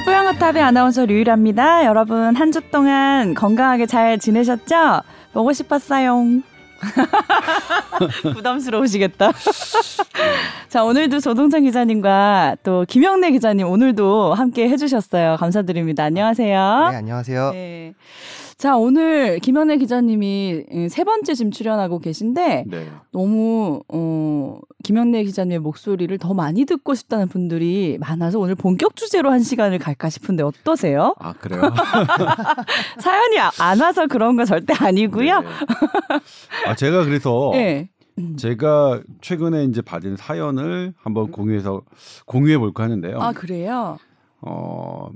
안녕하세요. 뽀양거탑의 아나운서 류일합니다. 여러분 한 주 동안 건강하게 잘 지내셨죠? 보고 싶었어요. 부담스러우시겠다. 자, 오늘도 조동찬 기자님과 또 김영래 기자님 오늘도 함께 해주셨어요. 감사드립니다. 안녕하세요. 네, 안녕하세요. 네. 자, 오늘 김현애 기자님이 세 번째 지금 출연하고 계신데 네. 너무 어 김현애 기자님의 목소리를 더 많이 듣고 싶다는 분들이 많아서 오늘 본격 주제로 한 시간을 갈까 싶은데 어떠세요? 아 그래요? 사연이 아- 안 와서 그런 거 절대 아니고요. 네. 아 제가 그래서 네. 제가 최근에 이제 받은 사연을 한번 공유해서 공유해 볼까 하는데요. 아 그래요? 어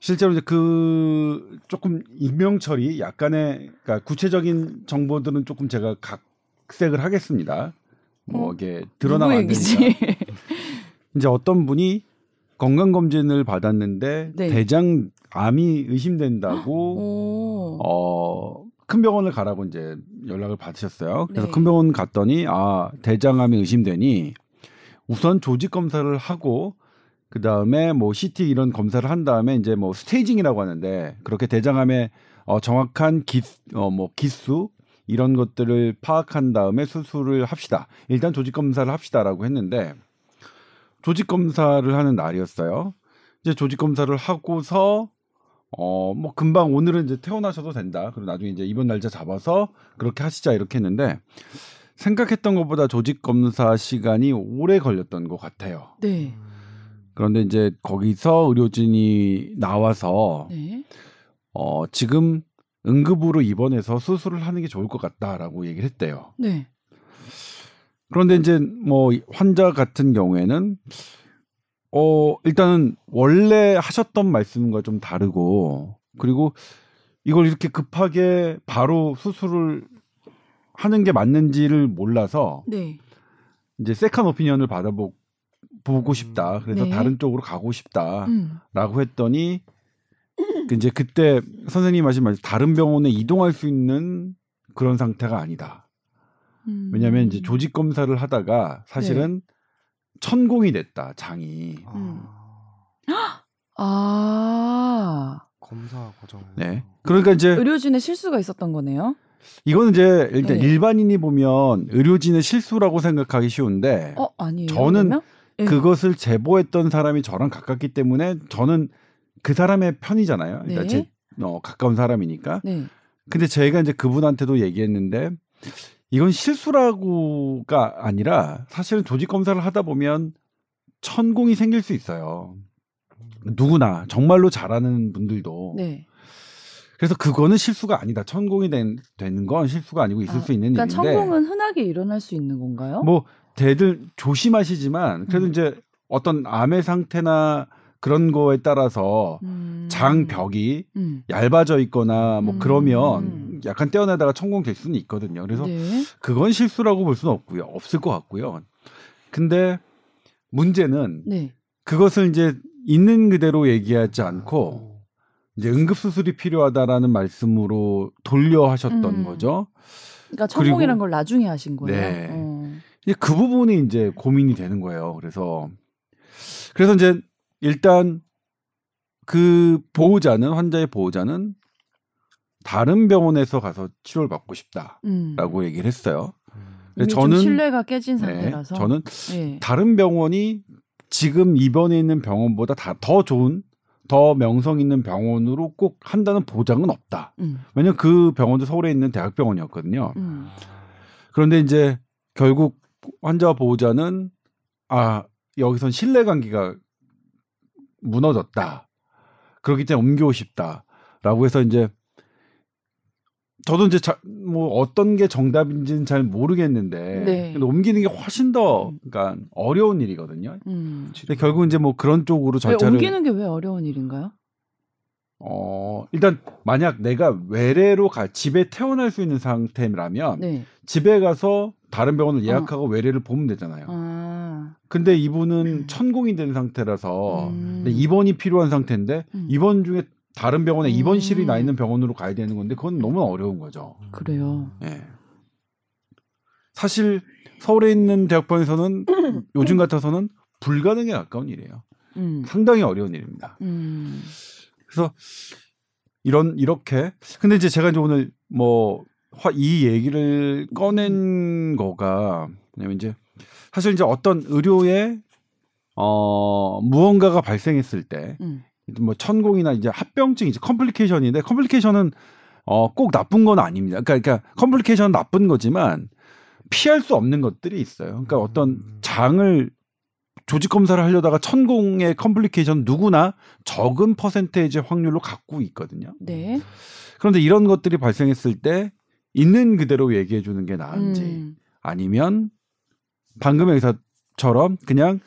실제로 이제 그 조금 익명 처리 약간의 그러니까 구체적인 정보들은 조금 제가 각색을 하겠습니다. 뭐 어? 이게 드러나면 안? 되니까. 이제 어떤 분이 건강 검진을 받았는데 네. 대장 암이 의심된다고 오. 어, 큰 병원을 가라고 이제 연락을 받으셨어요. 그래서 네. 큰 병원 갔더니 아, 대장암이 의심되니 우선 조직 검사를 하고 그 다음에 뭐 CT 이런 검사를 한 다음에 이제 뭐 스테이징이라고 하는데 그렇게 대장암의 어, 정확한 기, 어, 뭐 기수 이런 것들을 파악한 다음에 수술을 합시다. 일단 조직 검사를 합시다라고 했는데 조직 검사를 하는 날이었어요. 이제 조직 검사를 하고서 어 뭐 금방 오늘은 이제 퇴원하셔도 된다. 그리고 나중에 이제 입원 날짜 잡아서 그렇게 하시자 이렇게 했는데 생각했던 것보다 조직 검사 시간이 오래 걸렸던 것 같아요. 네. 그런데 이제 거기서 의료진이 나와서 네. 어 지금 응급으로 입원해서 수술을 하는 게 좋을 것 같다라고 얘기를 했대요. 네. 그런데 이제 뭐 환자 같은 경우에는 어 일단은 원래 하셨던 말씀과 좀 다르고 그리고 이걸 이렇게 급하게 바로 수술을 하는 게 맞는지를 몰라서 네. 이제 second opinion을 받아보 보고 싶다. 그래서 네. 다른 쪽으로 가고 싶다라고 음. 했더니 그 이제 그때 선생님이 하신 말씀 다른 병원에 이동할 수 있는 그런 상태가 아니다. 음. 왜냐하면 이제 조직 검사를 하다가 사실은 천공이 됐다 장이. 음. 아, 아. 검사 과정. 네. 그러니까 이제 의료진의 실수가 있었던 거네요. 이거는 이제 일단 네. 일반인이 보면 의료진의 실수라고 생각하기 쉬운데 어 아니에요. 저는 그러면? 네. 그것을 제보했던 사람이 저랑 가깝기 때문에 저는 그 사람의 편이잖아요. 그러니까 네. 제 어, 가까운 사람이니까. 네. 근데 제가 이제 그분한테도 얘기했는데 이건 실수라고가 아니라 사실은 조직 검사를 하다 보면 천공이 생길 수 있어요. 누구나 정말로 잘하는 분들도 네. 그래서 그거는 실수가 아니다. 천공이 된, 되는 건 실수가 아니고 있을 아, 수 있는 그러니까 일인데 천공은 흔하게 일어날 수 있는 건가요? 뭐 대들 조심하시지만 그래도 음. 이제 어떤 암의 상태나 그런 거에 따라서 음. 장 벽이 음. 얇아져 있거나 뭐 음. 그러면 약간 떼어내다가 천공될 수는 있거든요. 그래서 네. 그건 실수라고 볼 수는 없고요. 없을 것 같고요. 근데 문제는 네. 그것을 이제 있는 그대로 얘기하지 않고 이제 응급 수술이 필요하다라는 말씀으로 돌려 하셨던 음. 거죠. 그러니까 천공이란 걸 나중에 하신 거예요. 네. 어. 그 부분이 이제 고민이 되는 거예요. 그래서 그래서 이제 일단 그 보호자는 환자의 보호자는 다른 병원에서 가서 치료를 받고 싶다라고 음. 얘기를 했어요. 좀 저는 신뢰가 깨진 네, 상태라서. 저는 네. 다른 병원이 지금 입원해 있는 병원보다 다 더 좋은 더 명성 있는 병원으로 꼭 한다는 보장은 없다. 음. 왜냐면 그 병원도 서울에 있는 대학병원이었거든요. 음. 그런데 이제 결국 환자 보호자는 아 여기선 신뢰 관계가 무너졌다. 그렇기 때문에 옮기고 싶다라고 해서 이제 저도 이제 자, 뭐 어떤 게 정답인지는 잘 모르겠는데 네. 근데 옮기는 게 훨씬 더 그러니까 어려운 일이거든요. 음. 근데 결국 이제 뭐 그런 쪽으로 왜 절차를 옮기는 게 왜 어려운 일인가요? 어 일단 만약 내가 외래로 가 집에 퇴원할 수 있는 상태라면 네. 집에 가서 다른 병원을 예약하고 외래를 보면 되잖아요. 아. 근데 이분은 천공이 된 상태라서 음. 입원이 필요한 상태인데 음. 입원 중에 다른 병원에 음. 입원실이 나 있는 병원으로 가야 되는 건데 그건 너무 어려운 거죠. 그래요. 예. 사실 서울에 있는 대학병원에서는 요즘 같아서는 불가능에 가까운 일이에요. 음. 상당히 어려운 일입니다. 음. 그래서 이런 이렇게 근데 이제 제가 이제 오늘 뭐 이 얘기를 꺼낸 거가 뭐냐면 이제 사실 이제 어떤 의료에 어 무언가가 발생했을 때 음. 뭐 천공이나 이제 합병증 이제 complication인데 complication은 어 꼭 나쁜 건 아닙니다. 그러니까, 그러니까 complication은 나쁜 거지만 피할 수 없는 것들이 있어요. 그러니까 어떤 장을 조직 검사를 하려다가 천공의 complication 누구나 적은 퍼센테이지 확률로 갖고 있거든요. 네. 그런데 이런 것들이 발생했을 때 있는 그대로 얘기해 주는 게 나은지 음. 아니면 방금의 의사처럼 그냥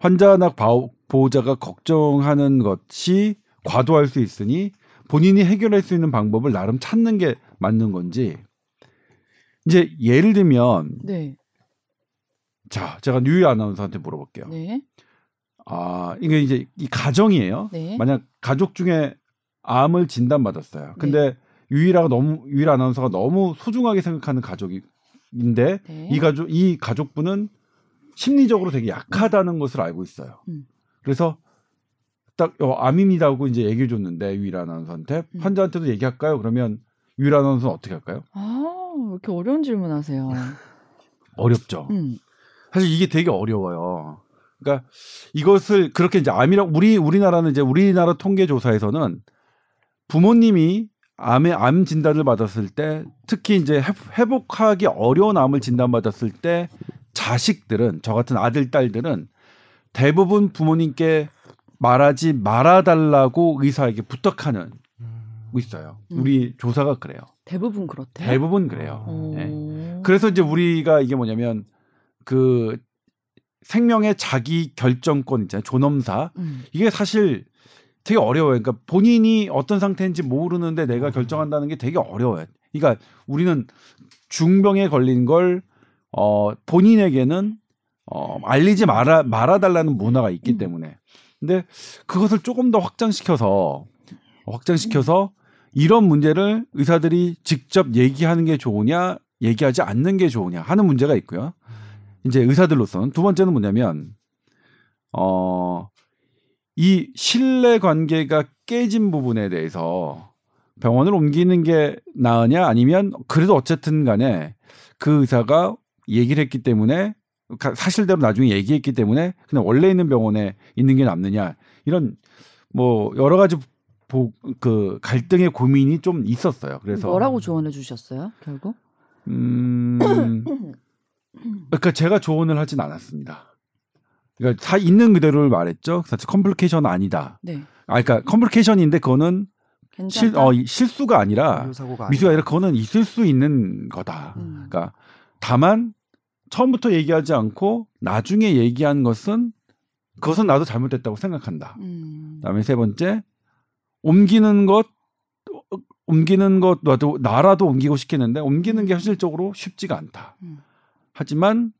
환자나 바- 보호자가 걱정하는 것이 과도할 수 있으니 본인이 해결할 수 있는 방법을 나름 찾는 게 맞는 건지 이제 예를 들면 네. 자 제가 뉴이 아나운서한테 물어볼게요. 네. 아 이게 이제 이 가정이에요. 네. 만약 가족 중에 암을 진단받았어요. 근데 유일아가 너무 유일 아나운서가 너무 소중하게 생각하는 가족인데 네. 이 가족 이 가족분은 심리적으로 되게 약하다는 것을 알고 있어요. 음. 그래서 딱 어, 암입니다 하고 이제 얘기해 줬는데 유일 아나운서한테 음. 환자한테도 얘기할까요? 그러면 유일 아나운서는 어떻게 할까요? 아, 왜 이렇게 어려운 질문하세요. 어렵죠. 음. 사실 이게 되게 어려워요. 그러니까 이것을 그렇게 이제 암이라 우리 우리나라는 이제 우리나라 통계 조사에서는 부모님이 암의 암 진단을 받았을 때 특히 이제 회- 회복하기 어려운 암을 진단받았을 때 자식들은 저 같은 아들 딸들은 대부분 부모님께 말하지 말아달라고 의사에게 부탁하는 거 있어요. 음. 우리 조사가 그래요. 대부분 그렇대요. 대부분 그래요. 오. 네. 그래서 이제 우리가 이게 뭐냐면 그 생명의 자기 결정권 있잖아요. 존엄사. 음. 이게 사실 되게 어려워요. 그러니까 본인이 어떤 상태인지 모르는데 내가 결정한다는 게 되게 어려워요. 그러니까 우리는 중병에 걸린 걸 어, 본인에게는 어, 알리지 말아 말아달라는 문화가 있기 음. 때문에. 근데 그것을 조금 더 확장시켜서 확장시켜서 이런 문제를 의사들이 직접 얘기하는 게 좋으냐, 얘기하지 않는 게 좋으냐 하는 문제가 있고요. 이제 의사들로서는 두 번째는 뭐냐면 어, 이 신뢰 관계가 깨진 부분에 대해서 병원을 옮기는 게 나으냐 아니면 그래도 어쨌든 간에 그 의사가 얘기를 했기 때문에 가- 사실대로 나중에 얘기했기 때문에 그냥 원래 있는 병원에 있는 게 낫느냐 이런 뭐 여러 가지 보, 그 갈등의 고민이 좀 있었어요. 그래서 뭐라고 조언해 주셨어요? 결국? 음, 그러니까 제가 조언을 하진 않았습니다. 그러니까 다 있는 그대로를 말했죠. 사실 complication 아니다. 네. 아, 그러니까 complication인데 그거는 실, 괜찮다. 어, 이- 실수가 아니라 사고가 미수가 아니라 그거는 있을 수 있는 거다. 음. 그러니까 다만 처음부터 얘기하지 않고 나중에 얘기한 것은 그것은 나도 잘못됐다고 생각한다. 음. 그다음에 세 번째 옮기는 것 어, 옮기는 것 나도 나라도 옮기고 싶겠는데 옮기는 게 현실적으로 쉽지가 않다. 음. 하지만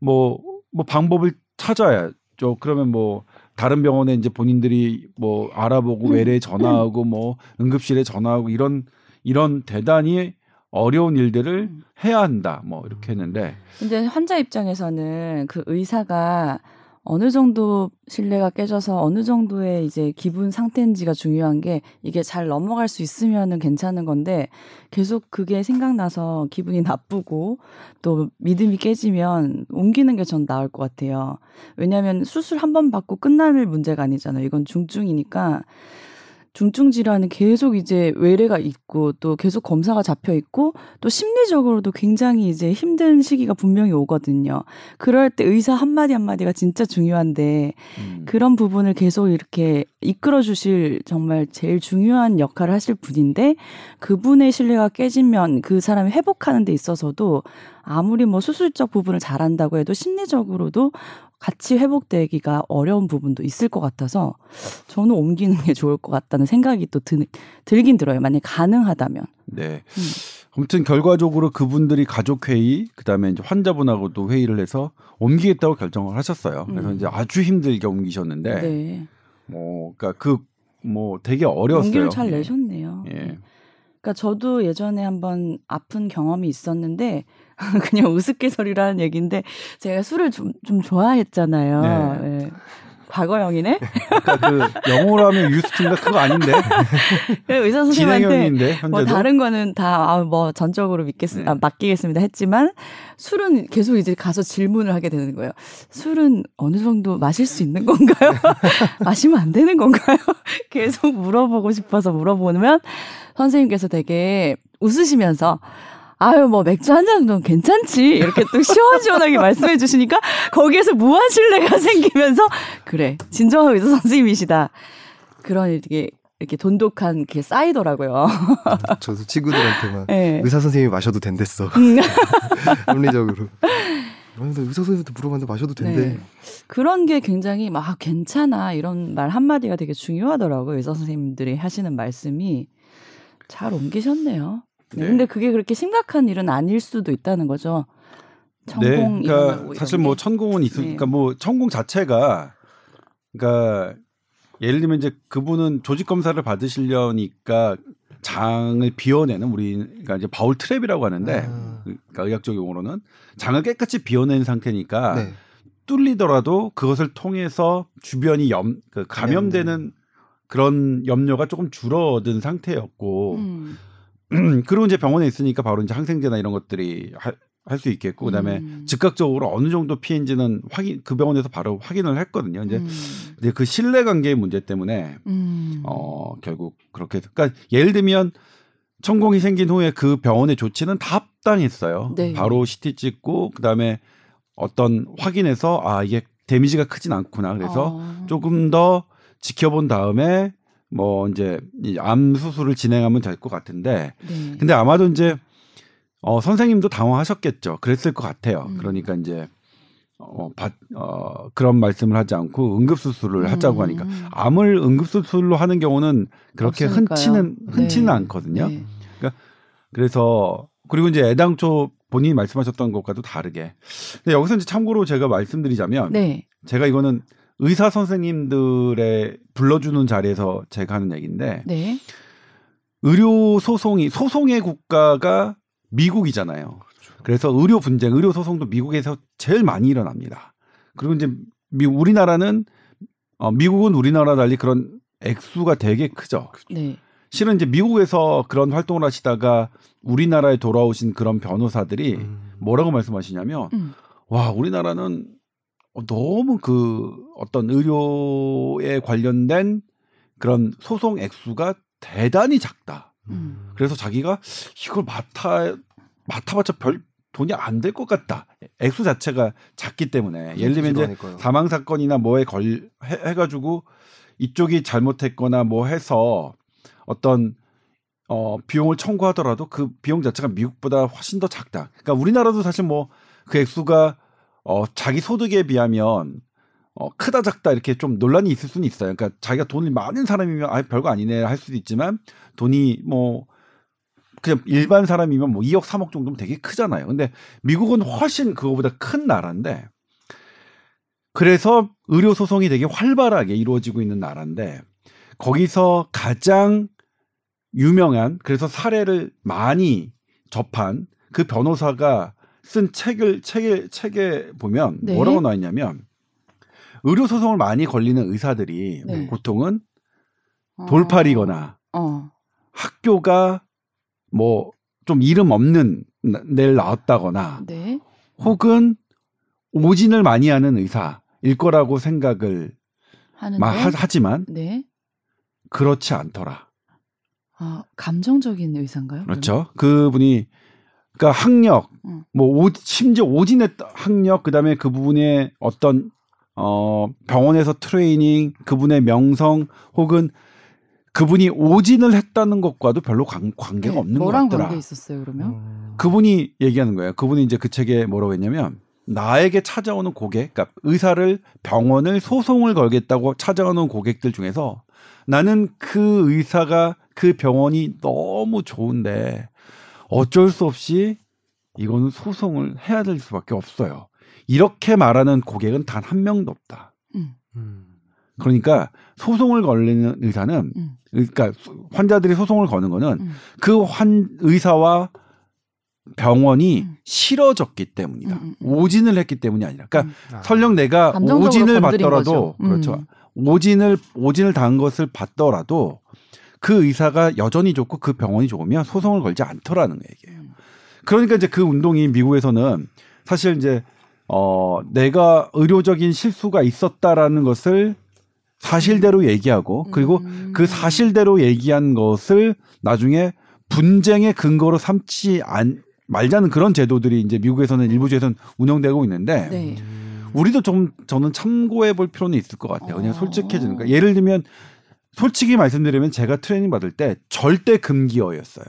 뭐 뭐 방법을 찾아야죠. 그러면 뭐 다른 병원에 이제 본인들이 뭐 알아보고 외래에 전화하고 뭐 응급실에 전화하고 이런 이런 대단히 어려운 일들을 음. 해야 한다. 뭐 이렇게 했는데 근데 환자 입장에서는 그 의사가 어느 정도 신뢰가 깨져서 어느 정도의 이제 기분 상태인지가 중요한 게 이게 잘 넘어갈 수 있으면은 괜찮은 건데 계속 그게 생각나서 기분이 나쁘고 또 믿음이 깨지면 옮기는 게 전 나을 것 같아요. 왜냐하면 수술 한 번 받고 끝날 문제가 아니잖아요. 이건 중증이니까 중증 질환은 계속 이제 외래가 있고 또 계속 검사가 잡혀 있고 또 심리적으로도 굉장히 이제 힘든 시기가 분명히 오거든요. 그럴 때 의사 한 마디 한 마디가 진짜 중요한데 음. 그런 부분을 계속 이렇게 이끌어 주실 정말 제일 중요한 역할을 하실 분인데 그분의 신뢰가 깨지면 그 사람이 회복하는 데 있어서도 아무리 뭐 수술적 부분을 잘한다고 해도 심리적으로도 같이 회복되기가 어려운 부분도 있을 것 같아서 저는 옮기는 게 좋을 것 같다는 생각이 또 드, 들긴 들어요. 만약 가능하다면. 네. 음. 아무튼 결과적으로 그분들이 가족 회의 그다음에 이제 환자분하고도 회의를 해서 옮기겠다고 결정을 하셨어요. 그래서 음. 이제 아주 힘들게 옮기셨는데 네. 뭐 그러니까 그 뭐 되게 어려웠어요. 용기를 잘 예. 내셨네요. 예. 그러니까 저도 예전에 한번 아픈 경험이 있었는데 그냥 우스갯소리라는 얘기인데 제가 술을 좀, 좀 좋아했잖아요. 네. 예. 과거형이네. 아까 그 영어로 하면 유스트인가 그거 아닌데 의사 선생님한테 뭐 다른 거는 다뭐 전적으로 믿겠습니다. 아, 네. 맡기겠습니다 했지만 술은 계속 이제 가서 질문을 하게 되는 거예요. 술은 어느 정도 마실 수 있는 건가요? 마시면 안 되는 건가요? 계속 물어보고 싶어서 물어보면 선생님께서 되게 웃으시면서 아유 뭐 맥주 한잔 정도는 괜찮지 이렇게 또 시원시원하게 말씀해 주시니까 거기에서 무한 신뢰가 생기면서 그래 진정한 의사 선생님이시다 그런 이렇게 이렇게 돈독한 게 쌓이더라고요. 저도 친구들한테만 네. 의사 선생님이 마셔도 된댔어. 음. 합리적으로. 아니, 의사 선생님한테 물어봤는데 마셔도 된대. 네. 그런 게 굉장히 막 아, 괜찮아 이런 말 한마디가 되게 중요하더라고요. 의사 선생님들이 하시는 말씀이 잘 옮기셨네요. 네. 네. 근데 그게 그렇게 심각한 일은 아닐 수도 있다는 거죠. 천공 네, 일어나고 그러니까 이런 사실 뭐 게. 천공은 있으니까 네. 뭐 천공 자체가 그러니까 예를 들면 이제 그분은 조직 검사를 받으시려니까 장을 비워내는 우리 그러니까 이제 바울 트랩이라고 하는데 아. 그러니까 의학적 용어로는 장을 깨끗이 비워낸 상태니까 네. 뚫리더라도 그것을 통해서 주변이 염, 그 감염되는 그런 염려가 조금 줄어든 상태였고 음. 그리고 이제 병원에 있으니까 바로 이제 항생제나 이런 것들이 할 수 있겠고 그다음에 음. 즉각적으로 어느 정도 피해인지는 확인 그 병원에서 바로 확인을 했거든요. 이제 음. 근데 그 신뢰 관계의 문제 때문에 음. 어 결국 그렇게 그러니까 예를 들면 천공이 생긴 후에 그 병원의 조치는 다 합당했어요. 네. 바로 CT 찍고 그다음에 어떤 확인해서 아 이게 데미지가 크진 않구나. 그래서 어. 조금 더 지켜본 다음에 뭐 이제 이암 수술을 진행하면 될 것 같은데 네. 근데 아마도 이제 어 선생님도 당황하셨겠죠. 그랬을 것 같아요. 음. 그러니까 이제 어, 받, 어 그런 말씀을 하지 않고 응급 수술을 하자고 음. 하니까 암을 응급 수술로 하는 경우는 그렇게 없으니까요. 흔치는 흔치는 네. 않거든요. 네. 그래서 그리고 이제 애당초 본인이 말씀하셨던 것과도 다르게. 근데 여기서 이제 참고로 제가 말씀드리자면 네. 제가 이거는 의사 선생님들의 불러주는 자리에서 제가 하는 얘기인데 네. 의료 소송이 소송의 국가가 미국이잖아요. 그래서 의료 분쟁, 의료 소송도 미국에서 제일 많이 일어납니다. 그리고 이제 미, 우리나라는 어, 미국은 우리나라 달리 그런 액수가 되게 크죠. 네. 실은 이제 미국에서 그런 활동을 하시다가 우리나라에 돌아오신 그런 변호사들이 음. 뭐라고 말씀하시냐면 음. 와 우리나라는 어, 너무 그 어떤 의료에 관련된 그런 소송 액수가 대단히 작다. 음. 그래서 자기가 이걸 맡아 맡아봤자 별 돈이 안 될 것 같다. 액수 자체가 작기 때문에 예를 들면 이제. 사망 사건이나 뭐에 걸 해, 해가지고 이쪽이 잘못했거나 뭐 해서 어떤 어 비용을 청구하더라도 그 비용 자체가 미국보다 훨씬 더 작다. 그러니까 우리나라도 사실 뭐 그 액수가 어 자기 소득에 비하면 어 크다 작다 이렇게 좀 논란이 있을 수는 있어요. 그러니까 자기가 돈이 많은 사람이면 아 별거 아니네 할 수도 있지만 돈이 뭐 그냥 일반 사람이면 뭐 2억 3억 정도면 되게 크잖아요. 근데 미국은 훨씬 그거보다 큰 나라인데 그래서 의료 소송이 되게 활발하게 이루어지고 있는 나라인데 거기서 가장 유명한 그래서 사례를 많이 접한 그 변호사가 쓴 책을 책에 책에 보면 네. 뭐라고 나와 있냐면 의료 소송을 많이 걸리는 의사들이 네. 보통은 어. 돌팔이거나 어. 학교가 뭐 좀 이름 없는 나- 데를 나왔다거나 네. 혹은 오진을 많이 하는 의사일 거라고 생각을 하- 하지만 네. 그렇지 않더라. 아, 감정적인 의사인가요? 그렇죠. 그분이 그러니까 학력, 음. 뭐 오, 심지어 오진의 학력, 그다음에 그 부분의 어떤 어 병원에서 트레이닝, 그분의 명성 혹은 그분이 오진을 했다는 것과도 별로 관, 관계가 네, 없는 것 뭐랑 같더라. 관계 있었어요, 그러면? 음. 그분이 얘기하는 거예요. 그분이 이제 그 책에 뭐라고 했냐면 나에게 찾아오는 고객, 그러니까 의사를 병원을 소송을 걸겠다고 찾아오는 고객들 중에서 나는 그 의사가 그 병원이 너무 좋은데 어쩔 수 없이 이거는 소송을 해야 될 수밖에 없어요. 이렇게 말하는 고객은 단 한 명도 없다. 음. 음. 그러니까 소송을 걸리는 의사는 음. 그러니까 환자들이 소송을 거는 거는 음. 그환 의사와 병원이 음. 싫어졌기 때문이다. 음, 음, 음. 오진을 했기 때문이 아니라. 그러니까 음. 아, 설령 내가 오진을 받더라도 거죠. 음. 그렇죠. 오진을 오진을 당한 것을 받더라도 그 의사가 여전히 좋고 그 병원이 좋으면 소송을 걸지 않더라는 얘기예요. 음. 그러니까 이제 그 운동이 미국에서는 사실 이제 어 내가 의료적인 실수가 있었다라는 것을 사실대로 얘기하고 그리고 음. 그 사실대로 얘기한 것을 나중에 분쟁의 근거로 삼지 안 말자는 그런 제도들이 이제 미국에서는 일부 주에서는 운영되고 있는데 네. 음. 우리도 좀 저는 참고해 볼 필요는 있을 것 같아요. 그냥 어. 솔직해지는 거. 예를 들면 솔직히 말씀드리면 제가 트레이닝 받을 때 절대 금기어였어요.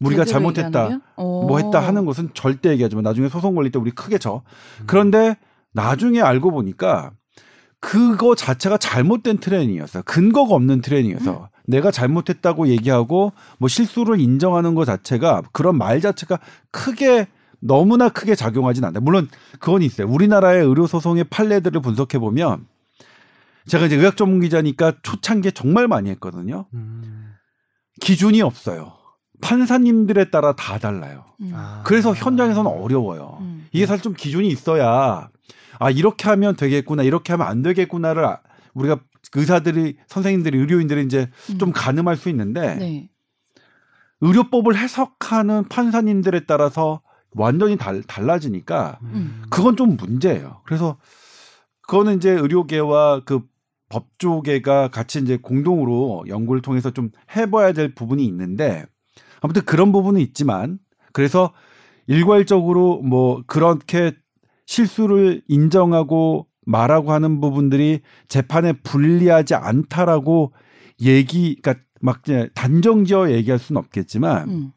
우리가 잘못했다. 뭐 했다 하는 것은 절대 얘기하지 마. 나중에 소송 걸릴 때 우리 크게 져. 그런데 나중에 알고 보니까 그거 자체가 잘못된 트레이닝이었어요. 근거가 없는 트레이닝이어서 내가 잘못했다고 얘기하고 뭐 실수를 인정하는 것 자체가 그런 말 자체가 크게 너무나 크게 작용하진 않아요. 물론 그건 있어요. 우리나라의 의료 소송의 판례들을 분석해 보면 제가 이제 의학 전문 기자니까 초창기에 정말 많이 했거든요. 음. 기준이 없어요. 판사님들에 따라 다 달라요. 음. 아. 그래서 현장에서는 어려워요. 음. 이게 사실 좀 기준이 있어야 아 이렇게 하면 되겠구나 이렇게 하면 안 되겠구나를 아- 우리가 의사들이 선생님들이 의료인들이 이제 음. 좀 가늠할 수 있는데 네. 의료법을 해석하는 판사님들에 따라서 완전히 달, 달라지니까 음. 그건 좀 문제예요. 그래서 그거는 이제 의료계와 그 법조계가 같이 이제 공동으로 연구를 통해서 좀 해봐야 될 부분이 있는데 아무튼 그런 부분은 있지만 그래서 일괄적으로 뭐 그렇게 실수를 인정하고 말하고 하는 부분들이 재판에 불리하지 않다라고 얘기, 그러니까 막 단정지어 얘기할 수는 없겠지만 음.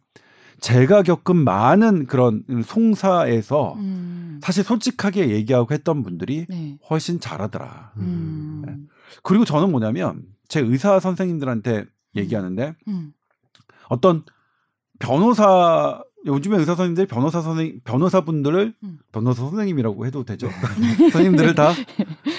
제가 겪은 많은 그런 송사에서 음. 사실 솔직하게 얘기하고 했던 분들이 네. 훨씬 잘하더라. 음. 네. 그리고 저는 뭐냐면 제 의사 선생님들한테 얘기하는데 음. 어떤 변호사 요즘에 의사 선생님들이 변호사 선생 변호사분들을 음. 변호사 선생님이라고 해도 되죠. 선생님들을 다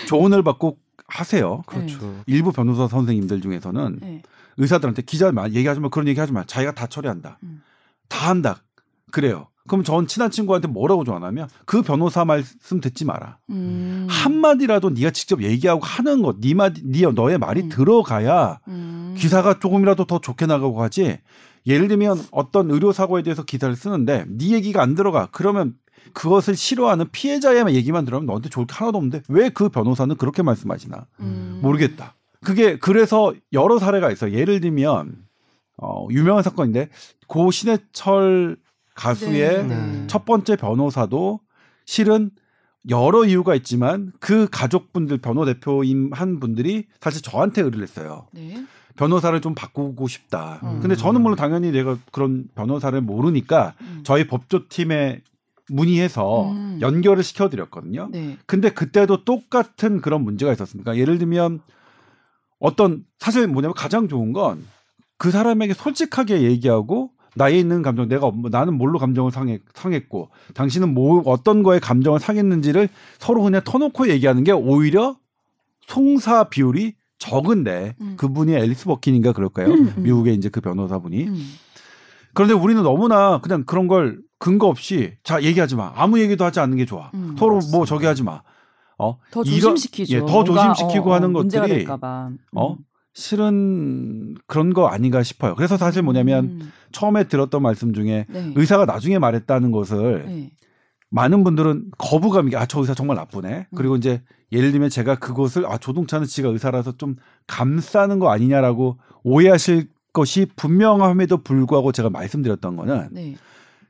조언을 받고 하세요. 그렇죠. 일부 변호사 선생님들 중에서는 네. 의사들한테 기자 마 얘기하지 마 그런 얘기하지 마 자기가 다 처리한다. 음. 다 한다. 그래요. 그럼 전 친한 친구한테 뭐라고 전하면 그 변호사 말씀 듣지 마라. 음. 한 마디라도 네가 직접 얘기하고 하는 것, 네 마디, 네 너의 말이 음. 들어가야 음. 기사가 조금이라도 더 좋게 나가고 하지. 예를 들면 어떤 의료 사고에 대해서 기사를 쓰는데 네 얘기가 안 들어가. 그러면 그것을 싫어하는 피해자의 얘기만 들으면 너한테 좋을 게 하나도 없는데 왜 그 변호사는 그렇게 말씀하시나 음. 모르겠다. 그게 그래서 여러 사례가 있어요. 예를 들면 어, 유명한 사건인데 고 신해철 가수의 네. 네. 첫 번째 변호사도 실은 여러 이유가 있지만 그 가족분들 변호 대표인 한 분들이 사실 저한테 의뢰를 했어요. 네. 변호사를 좀 바꾸고 싶다. 음. 근데 저는 물론 당연히 내가 그런 변호사를 모르니까 음. 저희 법조팀에 문의해서 음. 연결을 시켜드렸거든요. 네. 근데 그때도 똑같은 그런 문제가 있었습니다. 예를 들면 어떤 사실 뭐냐면 가장 좋은 건 그 사람에게 솔직하게 얘기하고 나에 있는 감정 내가 뭐 나는 뭘로 감정을 상했, 상했고 당신은 뭐 어떤 거에 감정을 상했는지를 서로 그냥 터놓고 얘기하는 게 오히려 송사 비율이 적은데 음. 그분이 앨리스 버킨인가 그럴까요? 음, 음. 미국의 이제 그 변호사분이 음. 그런데 우리는 너무나 그냥 그런 걸 근거 없이 자 얘기하지 마 아무 얘기도 하지 않는 게 좋아 음. 서로 뭐 맞습니다. 저기 하지 마 어? 더 이런- 조심시키죠. 예, 더 뭔가, 조심시키고 어, 어, 하는 것들이 될까봐. 어? 실은 그런 거 아닌가 싶어요. 그래서 사실 뭐냐면 음. 처음에 들었던 말씀 중에 네. 의사가 나중에 말했다는 것을 네. 많은 분들은 거부감이 아 저 의사 정말 나쁘네. 음. 그리고 이제 예를 들면 제가 그것을 아 조동찬은 지가 의사라서 좀 감싸는 거 아니냐라고 오해하실 것이 분명함에도 불구하고 제가 말씀드렸던 거는 네.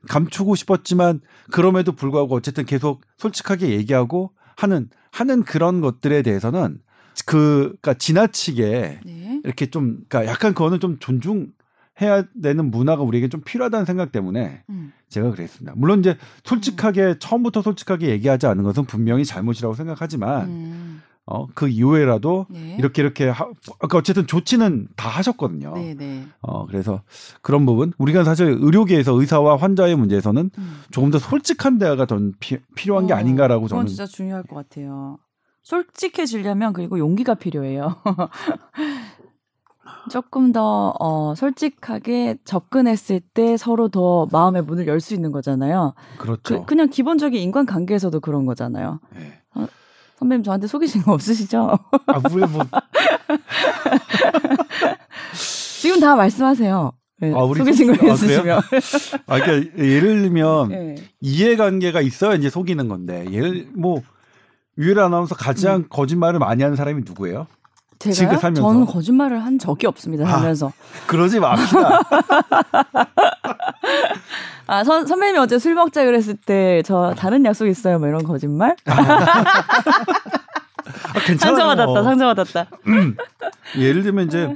감추고 싶었지만 그럼에도 불구하고 어쨌든 계속 솔직하게 얘기하고 하는 하는 그런 것들에 대해서는 그 그러니까 지나치게 네. 이렇게 좀 그러니까 약간 그거는 좀 존중 해야 되는 문화가 우리에게 좀 필요하다는 생각 때문에 음. 제가 그랬습니다. 물론 이제 솔직하게 처음부터 솔직하게 얘기하지 않은 것은 분명히 잘못이라고 생각하지만 음. 어, 그 이후에라도 네. 이렇게 이렇게 하, 그러니까 어쨌든 조치는 다 하셨거든요. 네, 네. 어, 그래서 그런 부분 우리가 사실 의료계에서 의사와 환자의 문제에서는 음. 조금 더 솔직한 대화가 더 피, 필요한 게 어, 아닌가라고 그건 저는 진짜 중요할 것 같아요. 솔직해지려면 그리고 용기가 필요해요. 조금 더 어, 솔직하게 접근했을 때 서로 더 마음의 문을 열 수 있는 거잖아요. 그렇죠. 그, 그냥 기본적인 인간 관계에서도 그런 거잖아요. 예. 선배님 저한테 속이신 거 없으시죠? 아, 왜 뭐, 지금 다 말씀하세요. 네, 아, 우리 속이신 거 아, 있으시면. 아, 그러니까 예를 들면 네. 이해관계가 있어야 이제 속이는 건데 예를 뭐 유일 아나운서 가장 거짓말을 많이 하는 사람이 누구예요? 제가요? 살면서. 저는 거짓말을 한 적이 없습니다. 아. 살면서. 그러지 맙시다. 아, 선, 선배님이 어제 술 먹자 그랬을 때 저 다른 약속 있어요? 뭐 이런 거짓말? 아, 괜찮아요. 상처받았다, 상처받았다. 예를 들면 이제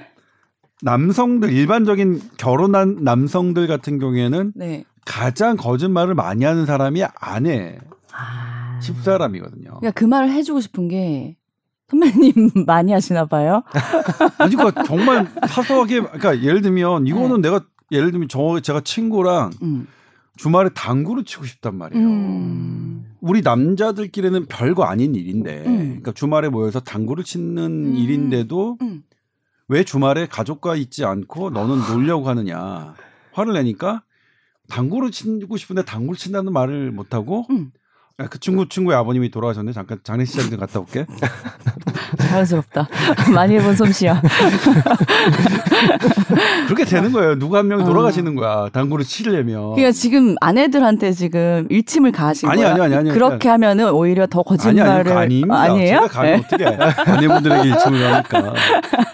남성들 일반적인 결혼한 남성들 같은 경우에는 네. 가장 거짓말을 많이 하는 사람이 아내 아. 집사람이거든요. 그러니까 그 말을 해주고 싶은 게 선배님 많이 하시나 봐요. 아니 그러니까 정말 사소하게 그러니까 예를 들면 이거는 네. 내가 예를 들면 저 제가 친구랑 음. 주말에 당구를 치고 싶단 말이에요. 음. 우리 남자들끼리는 별거 아닌 일인데, 음. 그러니까 주말에 모여서 당구를 치는 음. 일인데도 음. 왜 주말에 가족과 있지 않고 너는 놀려고 하느냐 화를 내니까 당구를 치고 싶은데 당구를 친다는 말을 못 하고 음. 그 친구 친구의 아버님이 돌아가셨는데 잠깐 장례식장 좀 갔다 올게. 자연스럽다. 많이 해본 솜씨야. 그렇게 되는 거예요. 누구 한 명이 어. 돌아가시는 거야. 당구를 치려면. 그러니까 지금 아내들한테 지금 일침을 가하신 아니, 거예요. 아니, 아니, 아니. 그렇게 하면은 오히려 더 아니 거짓말을 아니 아닙니다. 아니에요? 제가 감히 네. 어떻게 아내분들에게 일침을 하니까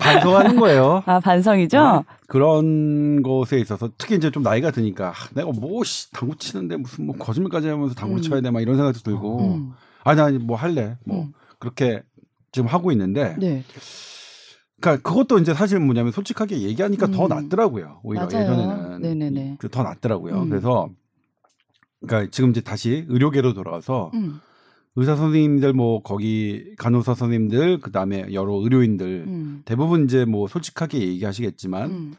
반성하는 거예요. 아 반성이죠. 그런 것에 있어서 특히 이제 좀 나이가 드니까 아, 내가 뭐 씨, 당구 치는데 무슨 뭐 거짓말까지 하면서 당구 음. 쳐야 돼 막 이런 생각도 들고 음. 아니 아니 뭐 할래 뭐 음. 그렇게 지금 하고 있는데 네. 그러니까 그것도 이제 사실 뭐냐면 솔직하게 얘기하니까 더 음. 낫더라고요 오히려 맞아요. 예전에는 네네네. 그더 낫더라고요 음. 그래서 그러니까 지금 이제 다시 의료계로 돌아와서 음. 의사 선생님들 뭐 거기 간호사 선생님들 그다음에 여러 의료인들 음. 대부분 이제 뭐 솔직하게 얘기하시겠지만 음.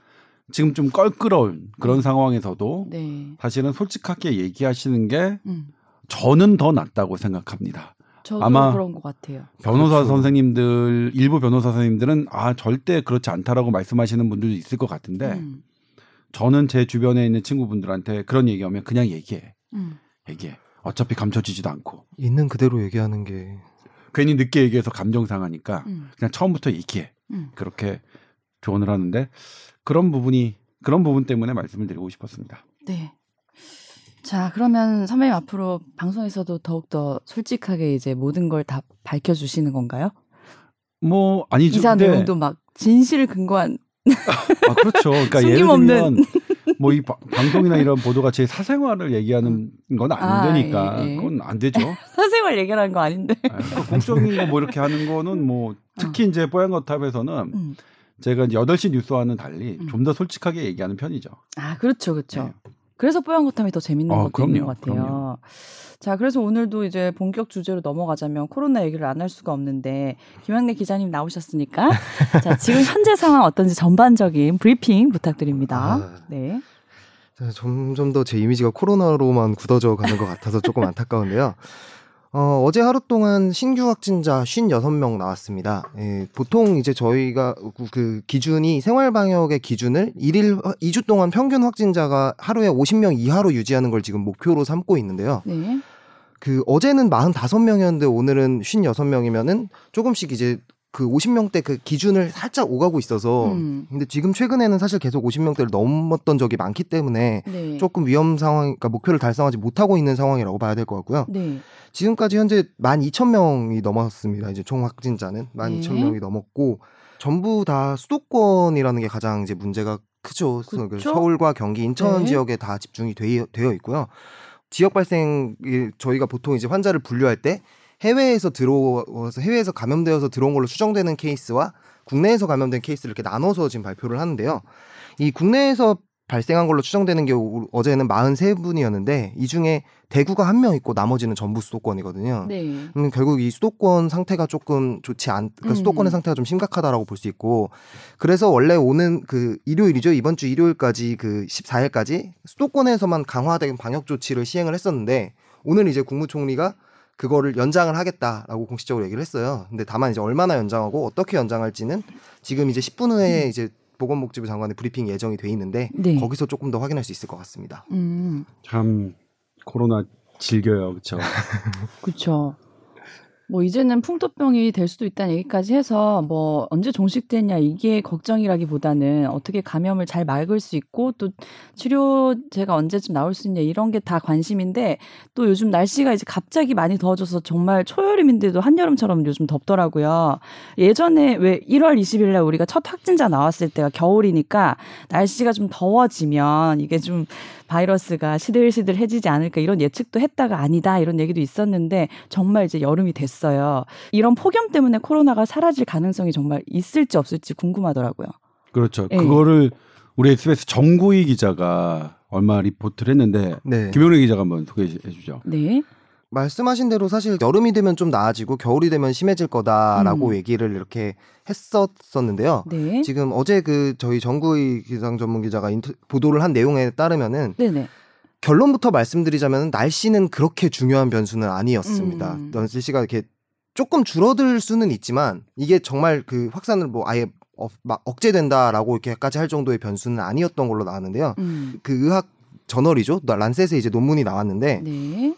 지금 좀 껄끄러운 그런 상황에서도 네. 사실은 솔직하게 얘기하시는 게 음. 저는 더 낫다고 생각합니다. 저도 아마 그런 것 같아요. 변호사 그렇죠. 선생님들 일부 변호사 선생님들은 아 절대 그렇지 않다라고 말씀하시는 분들도 있을 것 같은데 음. 저는 제 주변에 있는 친구분들한테 그런 얘기하면 그냥 얘기해 음. 얘기해 어차피 감춰지지도 않고 있는 그대로 얘기하는 게 괜히 늦게 얘기해서 감정 상하니까 음. 그냥 처음부터 얘기해 음. 그렇게 조언을 하는데 그런 부분이 그런 부분 때문에 말씀을 드리고 싶었습니다. 네. 자, 그러면 선배님 앞으로 방송에서도 더욱더 솔직하게 이제 모든 걸 다 밝혀주시는 건가요? 뭐 아니죠. 근데- 내용도 막 진실을 근거한 아 그렇죠. 그러니까 예를. 들면 뭐 이 방송이나 이런 보도가 제 사생활을 얘기하는 건안 아, 되니까 예, 예. 그건 안 되죠. 사생활 얘기하는 거 아닌데. 아, 그 공적인 거 뭐 이렇게 하는 거는 뭐 특히 이제 뽀얀 거탑에서는 음. 제가 이제 8시 뉴스와는 달리 음. 좀더 솔직하게 얘기하는 편이죠. 아, 그렇죠, 그렇죠. 네. 그래서 뽀얀 것함이 더 재밌는 어, 것도 있는 그럼요, 것 같아요. 그럼요. 자, 그래서 오늘도 이제 본격 주제로 넘어가자면 코로나 얘기를 안 할 수가 없는데 김학래 기자님 나오셨으니까 자, 지금 현재 상황 어떤지 전반적인 브리핑 부탁드립니다. 아. 네. 자, 점점 더 제 이미지가 코로나로만 굳어져 가는 것 같아서 조금 안타까운데요. 어, 어제 하루 동안 신규 확진자 56명 나왔습니다. 예, 보통 이제 저희가 그 기준이 생활 방역의 기준을 1일 2주 동안 평균 확진자가 하루에 50명 이하로 유지하는 걸 지금 목표로 삼고 있는데요. 네. 그 어제는 45명이었는데 오늘은 56명이면은 조금씩 이제 그 50명대 그 기준을 살짝 오가고 있어서 음. 근데 지금 최근에는 사실 계속 50명대를 넘었던 적이 많기 때문에 네. 조금 위험 상황, 그러니까 목표를 달성하지 못하고 있는 상황이라고 봐야 될 것 같고요. 네. 지금까지 현재 12,000명이 넘었습니다. 이제 총 확진자는 12,000명이 넘었고 전부 다 수도권이라는 게 가장 이제 문제가 크죠. 그쵸? 그 서울과 경기, 인천 네. 지역에 다 집중이 되어, 되어 있고요. 지역 발생 이 저희가 보통 이제 환자를 분류할 때 해외에서 들어와서 해외에서 감염되어서 들어온 걸로 추정되는 케이스와 국내에서 감염된 케이스를 이렇게 나눠서 지금 발표를 하는데요. 이 국내에서 발생한 걸로 추정되는 게 오- 어제는 43분이었는데 이 중에 대구가 한 명 있고 나머지는 전부 수도권이거든요. 네. 음, 결국 이 수도권 상태가 조금 좋지 않, 그러니까 음. 수도권의 상태가 좀 심각하다라고 볼 수 있고, 그래서 원래 오는 그 일요일이죠. 이번 주 일요일까지 그 14일까지 수도권에서만 강화된 방역 조치를 시행을 했었는데, 오늘 이제 국무총리가 그거를 연장을 하겠다라고 공식적으로 얘기를 했어요. 근데 다만 이제 얼마나 연장하고 어떻게 연장할지는 지금 이제 10분 후에 이제 보건복지부 장관의 브리핑 예정이 돼 있는데 네. 거기서 조금 더 확인할 수 있을 것 같습니다. 음, 참 코로나 즐겨요, 그렇죠? 그렇죠. 뭐 이제는 풍토병이 될 수도 있다는 얘기까지 해서 뭐 언제 종식되냐 이게 걱정이라기보다는 어떻게 감염을 잘 막을 수 있고 또 치료제가 언제쯤 나올 수 있냐 이런 게 다 관심인데 또 요즘 날씨가 이제 갑자기 많이 더워져서 정말 초여름인데도 한여름처럼 요즘 덥더라고요. 예전에 왜 1월 20일 날 우리가 첫 확진자 나왔을 때가 겨울이니까 날씨가 좀 더워지면 이게 좀 바이러스가 시들시들해지지 않을까 이런 예측도 했다가 아니다 이런 얘기도 있었는데 정말 이제 여름이 됐어요. 이런 폭염 때문에 코로나가 사라질 가능성이 정말 있을지 없을지 궁금하더라고요. 그렇죠. 예. 그거를 우리 SBS 정구희 기자가 얼마 리포트를 했는데 네. 김영래 기자가 한번 소개해 주죠. 네. 말씀하신 대로 사실 여름이 되면 좀 나아지고 겨울이 되면 심해질 거다라고 음. 얘기를 이렇게 했었었는데요. 네. 지금 어제 그 저희 정구의 기상 전문 기자가 인터, 보도를 한 내용에 따르면은 네네. 결론부터 말씀드리자면 날씨는 그렇게 중요한 변수는 아니었습니다. 음. 날씨가 이렇게 조금 줄어들 수는 있지만 이게 정말 그 확산을 뭐 아예 어, 막 억제된다라고 이렇게까지 할 정도의 변수는 아니었던 걸로 나왔는데요. 음. 그 의학 저널이죠. 란셋에 이제 논문이 나왔는데 네.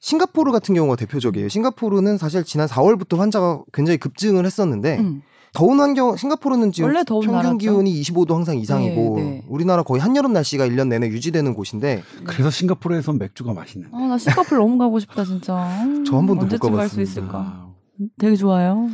싱가포르 같은 경우가 대표적이에요. 싱가포르는 사실 지난 4월부터 환자가 굉장히 급증을 했었는데 음. 더운 환경 싱가포르는 지금 원래 더운 평균 나라죠. 기온이 25도 항상 이상이고 네, 네. 우리나라 거의 한여름 날씨가 1년 내내 유지되는 곳인데 그래서 싱가포르에서 맥주가 맛있는. 아, 나 싱가포르 너무 가고 싶다 진짜. 저 한 번도 못 언제쯤 갈수 가봤습니다. 있을까? 아, 되게 좋아요.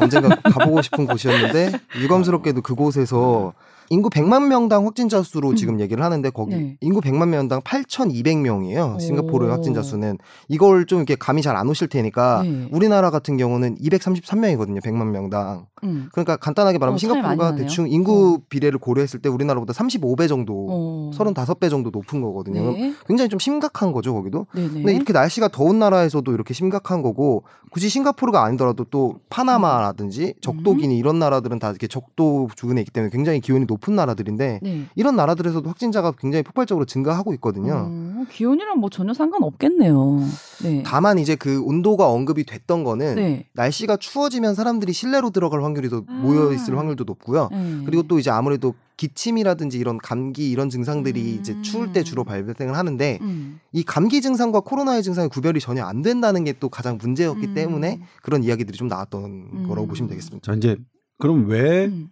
언젠가 가보고 싶은 곳이었는데 유감스럽게도 그곳에서 인구 100만 명당 확진자 수로 음. 지금 얘기를 하는데 거기 네. 인구 100만 명당 8,200명이에요. 싱가포르의 오. 확진자 수는 이걸 좀 이렇게 감이 잘 안 오실 테니까 네. 우리나라 같은 경우는 233명이거든요. 100만 명당. 음. 그러니까 간단하게 말하면 어, 싱가포르가. 대충 인구 비례를 고려했을 때 우리나라보다 35배 정도, 어. 35배 정도 높은 거거든요. 네. 굉장히 좀 심각한 거죠, 거기도. 네네. 근데 이렇게 날씨가 더운 나라에서도 이렇게 심각한 거고 굳이 싱가포르가 아니더라도 또 파나마라든지 적도 기니 이런 나라들은 다 이렇게 적도 주근에 있기 때문에 굉장히 기온이 높은 나라들인데 네. 이런 나라들에서도 확진자가 굉장히 폭발적으로 증가하고 있거든요. 어, 기온이랑 뭐 전혀 상관없겠네요. 네. 다만 이제 그 온도가 언급이 됐던 거는 네. 날씨가 추워지면 사람들이 실내로 들어갈 확률이 더 아. 모여 있을 확률도 높고요. 네. 그리고 또 이제 아무래도 기침이라든지 이런 감기 이런 증상들이 음. 이제 추울 때 주로 발생을 하는데 음. 이 감기 증상과 코로나의 증상의 구별이 전혀 안 된다는 게 또 가장 문제였기 음. 때문에 그런 이야기들이 좀 나왔던 음. 거라고 보시면 되겠습니다. 자 이제 그럼 왜 음.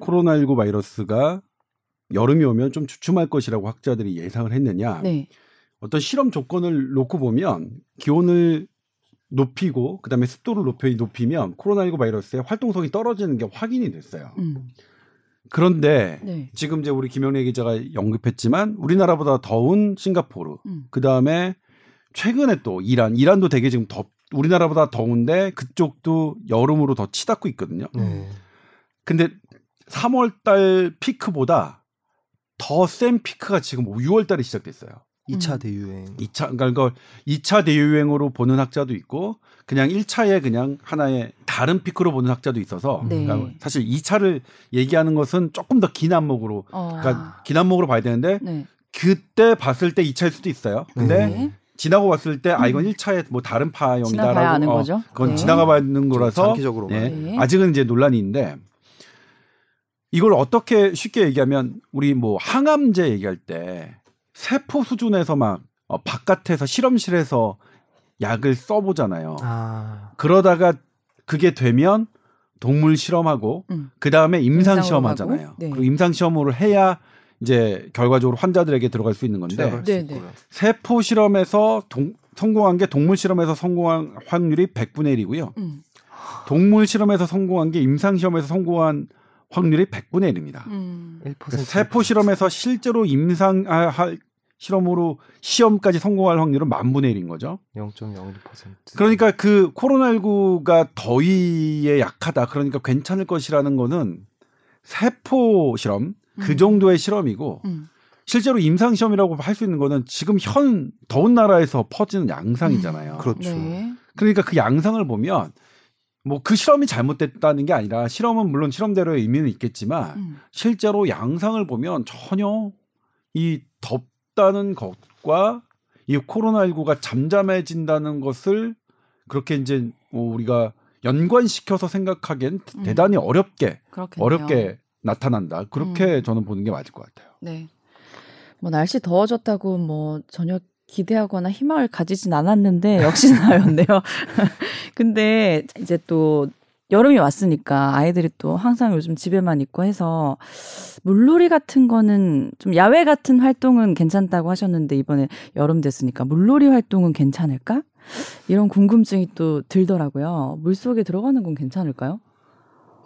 코로나19 바이러스가 여름이 오면 좀 주춤할 것이라고 학자들이 예상을 했느냐? 네. 어떤 실험 조건을 놓고 보면 기온을 높이고 그다음에 습도를 높여 높이면 코로나19 바이러스의 활동성이 떨어지는 게 확인이 됐어요. 음. 그런데 네. 지금 이제 우리 김영래 기자가 언급했지만 우리나라보다 더운 싱가포르, 음. 그다음에 최근에 또 이란, 이란도 되게 지금 더 우리나라보다 더운데 그쪽도 여름으로 더 치닫고 있거든요. 네. 근데 3월 달 피크보다 더 센 피크가 지금 6월 달에 시작됐어요. 2차 음. 대유행. 2차 그러니까 이걸 2차 대유행으로 보는 학자도 있고 그냥 1차에 그냥 하나의 다른 피크로 보는 학자도 있어서 네. 그러니까 사실 2차를 얘기하는 것은 조금 더 긴 안목으로 어. 그러니까 긴 안목으로 봐야 되는데 네. 그때 봤을 때 2차일 수도 있어요. 근데 네. 지나고 봤을 때 아 이건 음. 1차의 뭐 다른 파형이다라고 어, 거죠. 그건 네. 지나가 봐는 거라서 장기적으로 예, 네. 아직은 이제 논란이 있는데 이걸 어떻게 쉽게 얘기하면 우리 뭐 항암제 얘기할 때 세포 수준에서 막 어, 바깥에서 실험실에서 약을 써보잖아요. 아. 그러다가 그게 되면 동물 실험하고 음. 그 다음에 임상 임상으로 시험 가고, 하잖아요. 네. 그리고 임상 시험으로 해야 이제 결과적으로 환자들에게 들어갈 수 있는 건데 네, 있고요. 세포 실험에서 동- 성공한 게 동물 실험에서 성공한 확률이 100분의 1이고요. 음. 동물 실험에서 성공한 게 임상 시험에서 성공한 확률이 100분의 1입니다. 음. 1%. 그러니까 세포 실험에서 실제로 임상 아, 할 실험으로 시험까지 성공할 확률은 만분의 1인 거죠. 0.01%. 그러니까 그 코로나19가 더위에 약하다. 그러니까 괜찮을 것이라는 거는 세포 실험 그 음. 정도의 실험이고 음. 실제로 임상 시험이라고 할 수 있는 거는 지금 현 더운 나라에서 퍼지는 양상이잖아요. 그렇죠. 네. 그러니까 그 양상을 보면 뭐 그 실험이 잘못됐다는 게 아니라 실험은 물론 실험대로의 의미는 있겠지만 음. 실제로 양상을 보면 전혀 이 덥다는 것과 이 코로나19가 잠잠해진다는 것을 그렇게 이제 뭐 우리가 연관시켜서 생각하기엔 음. 대단히 어렵게 그렇겠네요. 어렵게 나타난다. 그렇게 음. 저는 보는 게 맞을 것 같아요. 네. 뭐 날씨 더워졌다고 뭐 전혀 기대하거나 희망을 가지진 않았는데 역시나 였네요. 근데 이제 또 여름이 왔으니까 아이들이 또 항상 요즘 집에만 있고 해서 물놀이 같은 거는 좀 야외 같은 활동은 괜찮다고 하셨는데 이번에 여름 됐으니까 물놀이 활동은 괜찮을까? 이런 궁금증이 또 들더라고요. 물 속에 들어가는 건 괜찮을까요?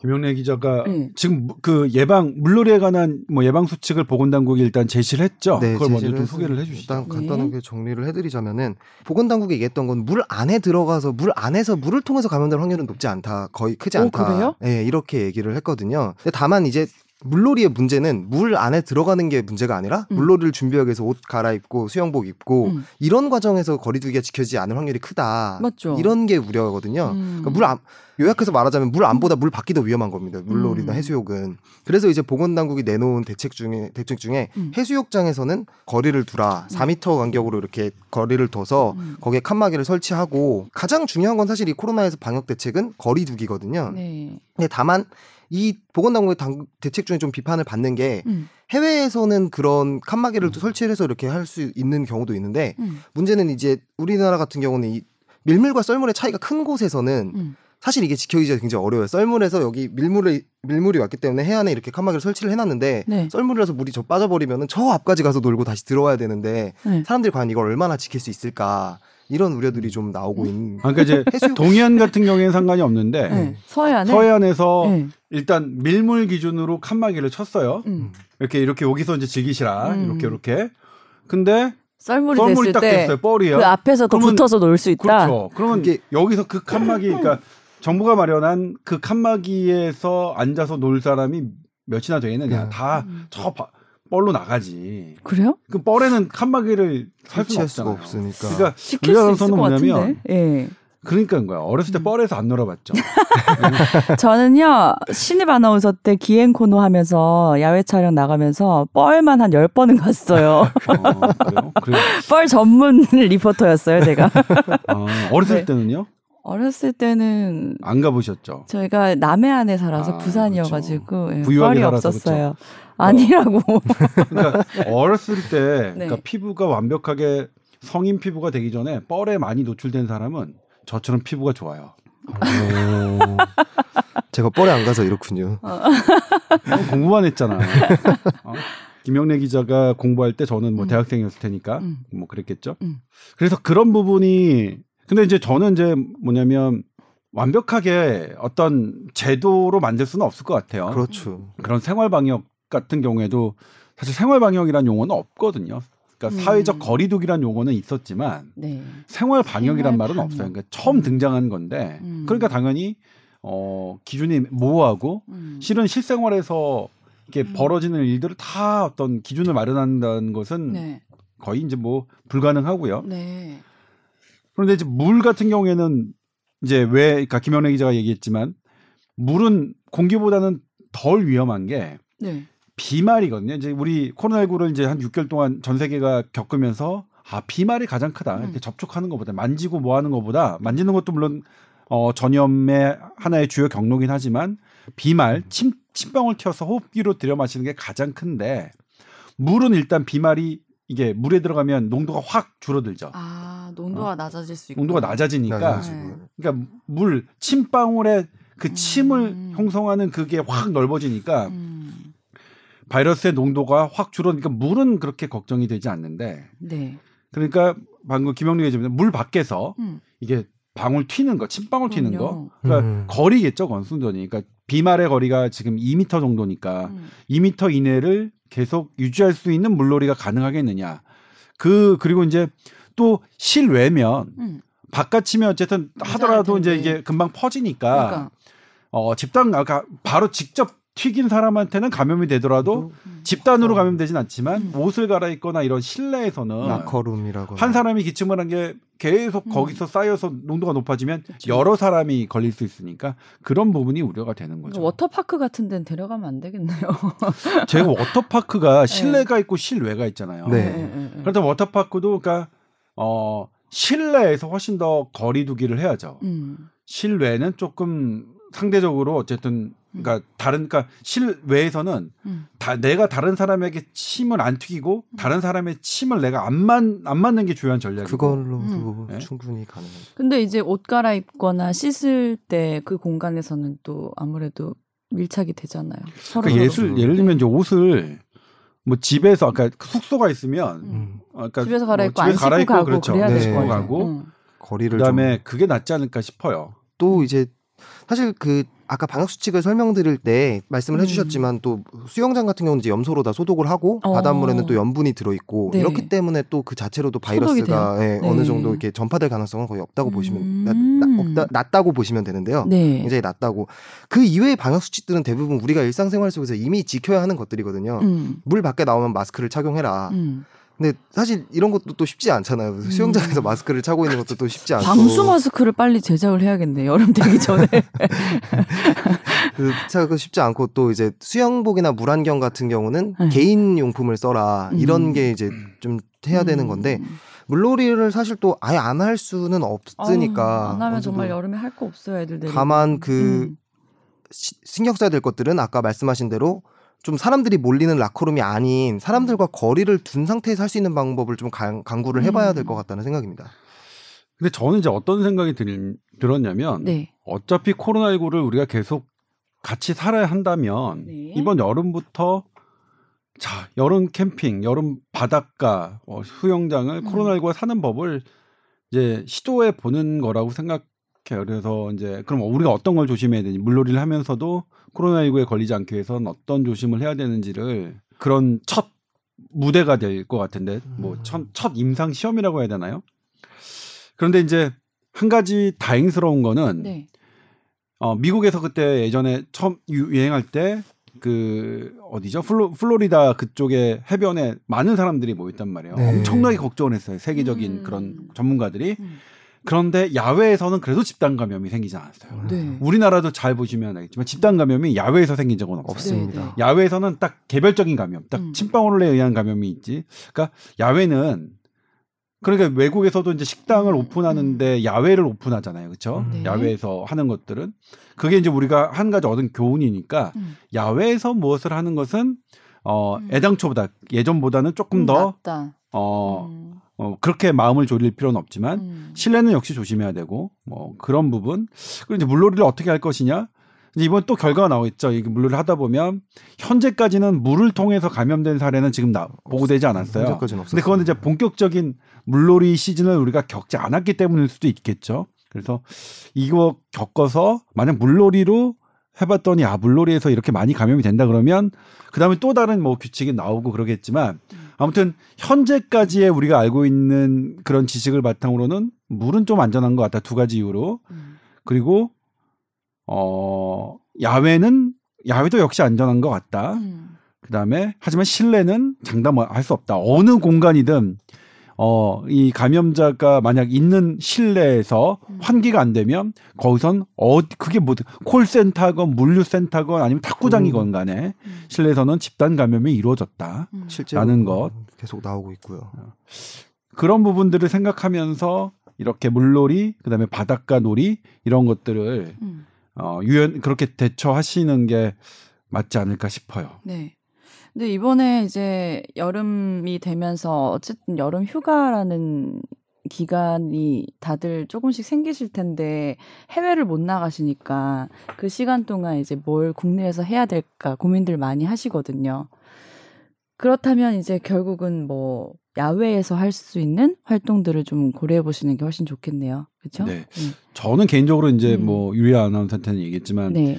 김영래 기자가 네. 지금 그 예방 물놀이에 관한 뭐 예방 수칙을 보건당국이 일단 제시를 했죠. 네, 그걸 먼저 좀 소개를 해주시죠. 일단 네. 간단하게 정리를 해드리자면은 보건당국이 얘기했던 건 물 안에 들어가서 물 안에서 물을 통해서 감염될 확률은 높지 않다, 거의 크지 오, 않다. 그래요? 예, 이렇게 얘기를 했거든요. 근데 다만 이제 물놀이의 문제는 물 안에 들어가는 게 문제가 아니라 음. 물놀이를 준비하기 위해서 옷 갈아입고 수영복 입고 음. 이런 과정에서 거리두기가 지켜지지 않을 확률이 크다. 맞죠. 이런 게 우려거든요. 음. 그러니까 물 안, 요약해서 말하자면 물 안보다 물 밖이 더 위험한 겁니다. 물놀이나 음. 해수욕은. 그래서 이제 보건당국이 내놓은 대책 중에 대책 중에 음. 해수욕장에서는 거리를 두라. 4미터 간격으로 이렇게 거리를 둬서 음. 거기에 칸막이를 설치하고 가장 중요한 건 사실 이 코로나에서 방역 대책은 거리두기거든요. 네. 근데 다만 이 보건당국의 당, 대책 중에 좀 비판을 받는 게 음. 해외에서는 그런 칸막이를 또 설치해서 이렇게 할 수 있는 경우도 있는데 음. 문제는 이제 우리나라 같은 경우는 이 밀물과 썰물의 차이가 큰 곳에서는 음. 사실 이게 지켜지기가 굉장히 어려워요. 썰물에서 여기 밀물이 밀물이 왔기 때문에 해안에 이렇게 칸막이를 설치를 해놨는데 네. 썰물이라서 물이 저 빠져버리면은 저 앞까지 가서 놀고 다시 들어와야 되는데 네. 사람들이 과연 이걸 얼마나 지킬 수 있을까 이런 우려들이 좀 나오고 있는. 아, 그러니까 이제 해수욕 동해안 같은 경우에는 상관이 없는데 네. 서해안에 서해안에서 네. 일단 밀물 기준으로 칸막이를 쳤어요. 음. 이렇게 이렇게 여기서 이제 즐기시라 음. 이렇게 이렇게. 근데 썰물이, 썰물이 됐을 딱때 됐어요. 뻘이요. 그 앞에서 더 그러면- 붙어서 놀 수 있다. 그렇죠. 그러면 그게- 여기서 그 칸막이 그러니까 정부가 마련한 그 칸막이에서 앉아서 놀 사람이 몇이나 되겠느냐. 네. 다 음. 저 뻘로 나가지. 그래요? 그 뻘에는 칸막이를 살 수가 설치할 수가. 없으니까. 그러니까 지킬 수 있을 것 뭐냐면 같은데. 예. 그러니까 거야. 어렸을 때 음. 뻘에서 안 놀아봤죠. 저는요, 신입 아나운서 때 기행 코너 하면서 야외 촬영 나가면서 뻘만 한 10번은 갔어요. 어? 뻘 전문 리포터였어요, 제가. 어, 어렸을 네. 때는요? 어렸을 때는 안 가보셨죠? 저희가 남해안에 살아서 아, 부산이어가지고 예, 부유하게 뻘이 없었어요. 아니라고. 그러니까 어렸을 때 네. 그러니까 피부가 완벽하게 성인 피부가 되기 전에 뻘에 많이 노출된 사람은 저처럼 피부가 좋아요. 오. 제가 뻘에 안 가서 이렇군요. 형 공부만 했잖아. 어? 김영래 기자가 공부할 때 저는 뭐 음. 대학생이었을 테니까 음. 뭐 그랬겠죠. 음. 그래서 그런 부분이 근데 이제 저는 이제 뭐냐면 완벽하게 어떤 제도로 만들 수는 없을 것 같아요. 그렇죠. 그런 생활 방역 같은 경우에도 사실 생활 방역이란 용어는 없거든요. 그러니까 음. 사회적 거리두기란 용어는 있었지만 네. 생활 방역이란 생활 말은 방역. 없어요. 그러니까 처음 음. 등장한 건데 음. 그러니까 당연히 어 기준이 모호하고 음. 실은 실생활에서 이게 음. 벌어지는 일들을 다 어떤 기준을 마련한다는 것은 네. 거의 이제 뭐 불가능하고요. 네. 그런데 이제 물 같은 경우에는 이제 왜 그러니까 김현애 기자가 얘기했지만 물은 공기보다는 덜 위험한 게 네. 비말이거든요. 이제 우리 코로나19를 이제 한 6개월 동안 전 세계가 겪으면서 아 비말이 가장 크다. 이렇게 음. 접촉하는 것보다 만지고 뭐 하는 것보다 만지는 것도 물론 어 전염의 하나의 주요 경로긴 하지만 비말 침 침방울 튀어서 호흡기로 들여 마시는 게 가장 큰데 물은 일단 비말이 이게 물에 들어가면 농도가 확 줄어들죠. 아, 농도가 낮아질 수 있고. 농도가 낮아지니까 낮아지고. 그러니까 물 침방울에 그 침을 음. 형성하는 그게 확 넓어지니까 음. 바이러스의 농도가 확 줄어드니까 물은 그렇게 걱정이 되지 않는데 네. 그러니까 방금 김영리 얘기했지만 물 밖에서 음. 이게 방울 튀는 거, 침방울 튀는 거, 그럼요. 그러니까 음. 거리겠죠, 건순전이. 그러니까 비말의 거리가 지금 2m 정도니까 음. 2m 이내를 계속 유지할 수 있는 물놀이가 가능하겠느냐. 그 그리고 이제 또 실외면 음. 바깥이면 어쨌든 하더라도 이제 텐데. 이게 금방 퍼지니까 그러니까. 어 집단 아까 바로 직접 튀긴 사람한테는 감염이 되더라도 음. 집단으로 감염되진 않지만 음. 옷을 갈아입거나 이런 실내에서는 나커룸이라고 한 사람이 기침을 한 게 계속 음. 거기서 쌓여서 농도가 높아지면 그쵸. 여러 사람이 걸릴 수 있으니까 그런 부분이 우려가 되는 거죠. 워터파크 같은 데는 데려가면 안 되겠네요. 제가 워터파크가 실내가 있고 실외가 있잖아요. 네. 네. 그렇다 워터파크도 그러니까 어 실내에서 훨씬 더 거리두기를 해야죠. 음. 실외는 조금 상대적으로 어쨌든 그러니까 다른 그러니까 실외에서는 음. 다 내가 다른 사람에게 침을 안 튀기고 다른 사람의 침을 내가 안맞안 맞는 게 중요한 전략이고 그걸로도 음. 네. 충분히 가능해요. 근데 이제 옷 갈아입거나 씻을 때 그 공간에서는 또 아무래도 밀착이 되잖아요. 서로 그러니까 서로. 예술 예를 들면 이제 옷을 뭐 집에서 아까 그 숙소가 있으면 음. 음. 어, 그러니까 집에서 갈아입고 뭐안 집에 씻고 갈아입고 가고 그렇죠. 그래야 네. 같아요. 가고 응. 거리를 그다음에 좀 그게 낫지 않을까 싶어요. 또 이제 사실 그 아까 방역 수칙을 설명드릴 때 말씀을 음. 해주셨지만 또 수영장 같은 경우는 이제 염소로 다 소독을 하고 어. 바닷물에는 또 염분이 들어있고 네. 이렇기 때문에 또 그 자체로도 바이러스가 예, 네. 어느 정도 이렇게 전파될 가능성은 거의 없다고 보시면 음. 낮, 낮- 없다, 낮다고 보시면 되는데요. 네. 굉장히 낮다고 그 이외의 방역 수칙들은 대부분 우리가 일상생활 속에서 이미 지켜야 하는 것들이거든요. 음. 물 밖에 나오면 마스크를 착용해라. 음. 근데 사실 이런 것도 또 쉽지 않잖아요. 수영장에서 마스크를 차고 있는 것도 또 쉽지 않고. 방수 마스크를 빨리 제작을 해야겠네. 여름 되기 전에. 그 차가 쉽지 않고 또 이제 수영복이나 물안경 같은 경우는 네. 개인 용품을 써라 이런 음. 게 이제 좀 해야 되는 건데 물놀이를 사실 또 아예 안 할 수는 없으니까 아우, 안 하면 정말 여름에 할 거 없어요, 애들들. 다만 그 음. 시- 신경 써야 될 것들은 아까 말씀하신 대로 좀 사람들이 몰리는 라커룸이 아닌 사람들과 거리를 둔 상태에서 할 수 있는 방법을 좀 강, 강구를 해봐야 될것 음. 같다는 생각입니다. 근데 저는 이제 어떤 생각이 들, 들었냐면 네. 어차피 코로나19를 우리가 계속 같이 살아야 한다면 네. 이번 여름부터 자 여름 캠핑, 여름 바닷가, 어, 수영장을 음. 코로나19가 사는 법을 이제 시도해 보는 거라고 생각해요. 그래서 이제 그럼 우리가 어떤 걸 조심해야 되는지 물놀이를 하면서도 코로나19에 걸리지 않기 위해서는 어떤 조심을 해야 되는지를 그런 첫 무대가 될 것 같은데 뭐첫 첫 임상 시험이라고 해야 되나요? 그런데 이제 한 가지 다행스러운 거는 네. 어, 미국에서 그때 예전에 처음 유- 유행할 때 그 어디죠? 플로, 플로리다 그쪽에 해변에 많은 사람들이 모였단 말이에요. 네. 엄청나게 걱정을 했어요. 세계적인 음. 그런 전문가들이. 음. 그런데 야외에서는 그래도 집단 감염이 생기지 않았어요. 네. 우리나라도 잘 보시면 알겠지만 집단 감염이 야외에서 생긴 적은. 없습니다. 네, 네. 야외에서는 딱 개별적인 감염, 딱 음. 침방울에 의한 감염이 있지. 그러니까 야외는 그러니까 외국에서도 이제 식당을 음. 오픈하는데 야외를 오픈하잖아요, 그렇죠? 네. 야외에서 하는 것들은 그게 이제 우리가 한 가지 얻은 교훈이니까 음. 야외에서 무엇을 하는 것은 어 음. 애당초보다 예전보다는 조금 더 낫다. 어, 음. 어, 그렇게 마음을 졸일 필요는 없지만 음. 실내는 역시 조심해야 되고 뭐 그런 부분 그리고 이제 물놀이를 어떻게 할 것이냐 이제 이번 또 결과가 나오겠죠 이게 물놀이를 하다 보면 현재까지는 물을 통해서 감염된 사례는 지금 나, 보고되지 않았어요. 현재까지는 없었어요. 근데 그건 이제 본격적인 물놀이 시즌을 우리가 겪지 않았기 때문일 수도 있겠죠. 그래서 이거 겪어서 만약 물놀이로 해봤더니 아 물놀이에서 이렇게 많이 감염이 된다 그러면 그 다음에 또 다른 뭐 규칙이 나오고 그러겠지만 아무튼 현재까지의 우리가 알고 있는 그런 지식을 바탕으로는 물은 좀 안전한 것 같다 두 가지 이유로 음. 그리고 어 야외는 야외도 역시 안전한 것 같다. 음. 그다음에 하지만 실내는 장담할 수 없다. 어느 공간이든 어 이 감염자가 만약 있는 실내에서 음. 환기가 안 되면 거기선 어 그게 뭐 콜센터건 물류센터건 아니면 탁구장이건 간에 음. 실내에서는 집단 감염이 이루어졌다. 음. 실제로 라는 것. 계속 나오고 있고요. 그런 부분들을 생각하면서 이렇게 물놀이 그다음에 바닷가 놀이 이런 것들을 음. 어 유연 그렇게 대처하시는 게 맞지 않을까 싶어요. 네. 근데 이번에 이제 여름이 되면서 어쨌든 여름 휴가라는 기간이 다들 조금씩 생기실 텐데 해외를 못 나가시니까 그 시간 동안 이제 뭘 국내에서 해야 될까 고민들 많이 하시거든요. 그렇다면 이제 결국은 뭐 야외에서 할 수 있는 활동들을 좀 고려해 보시는 게 훨씬 좋겠네요. 그렇죠? 네. 저는 개인적으로 이제 음. 뭐 유리아 아나운서한테는 얘기했지만 네.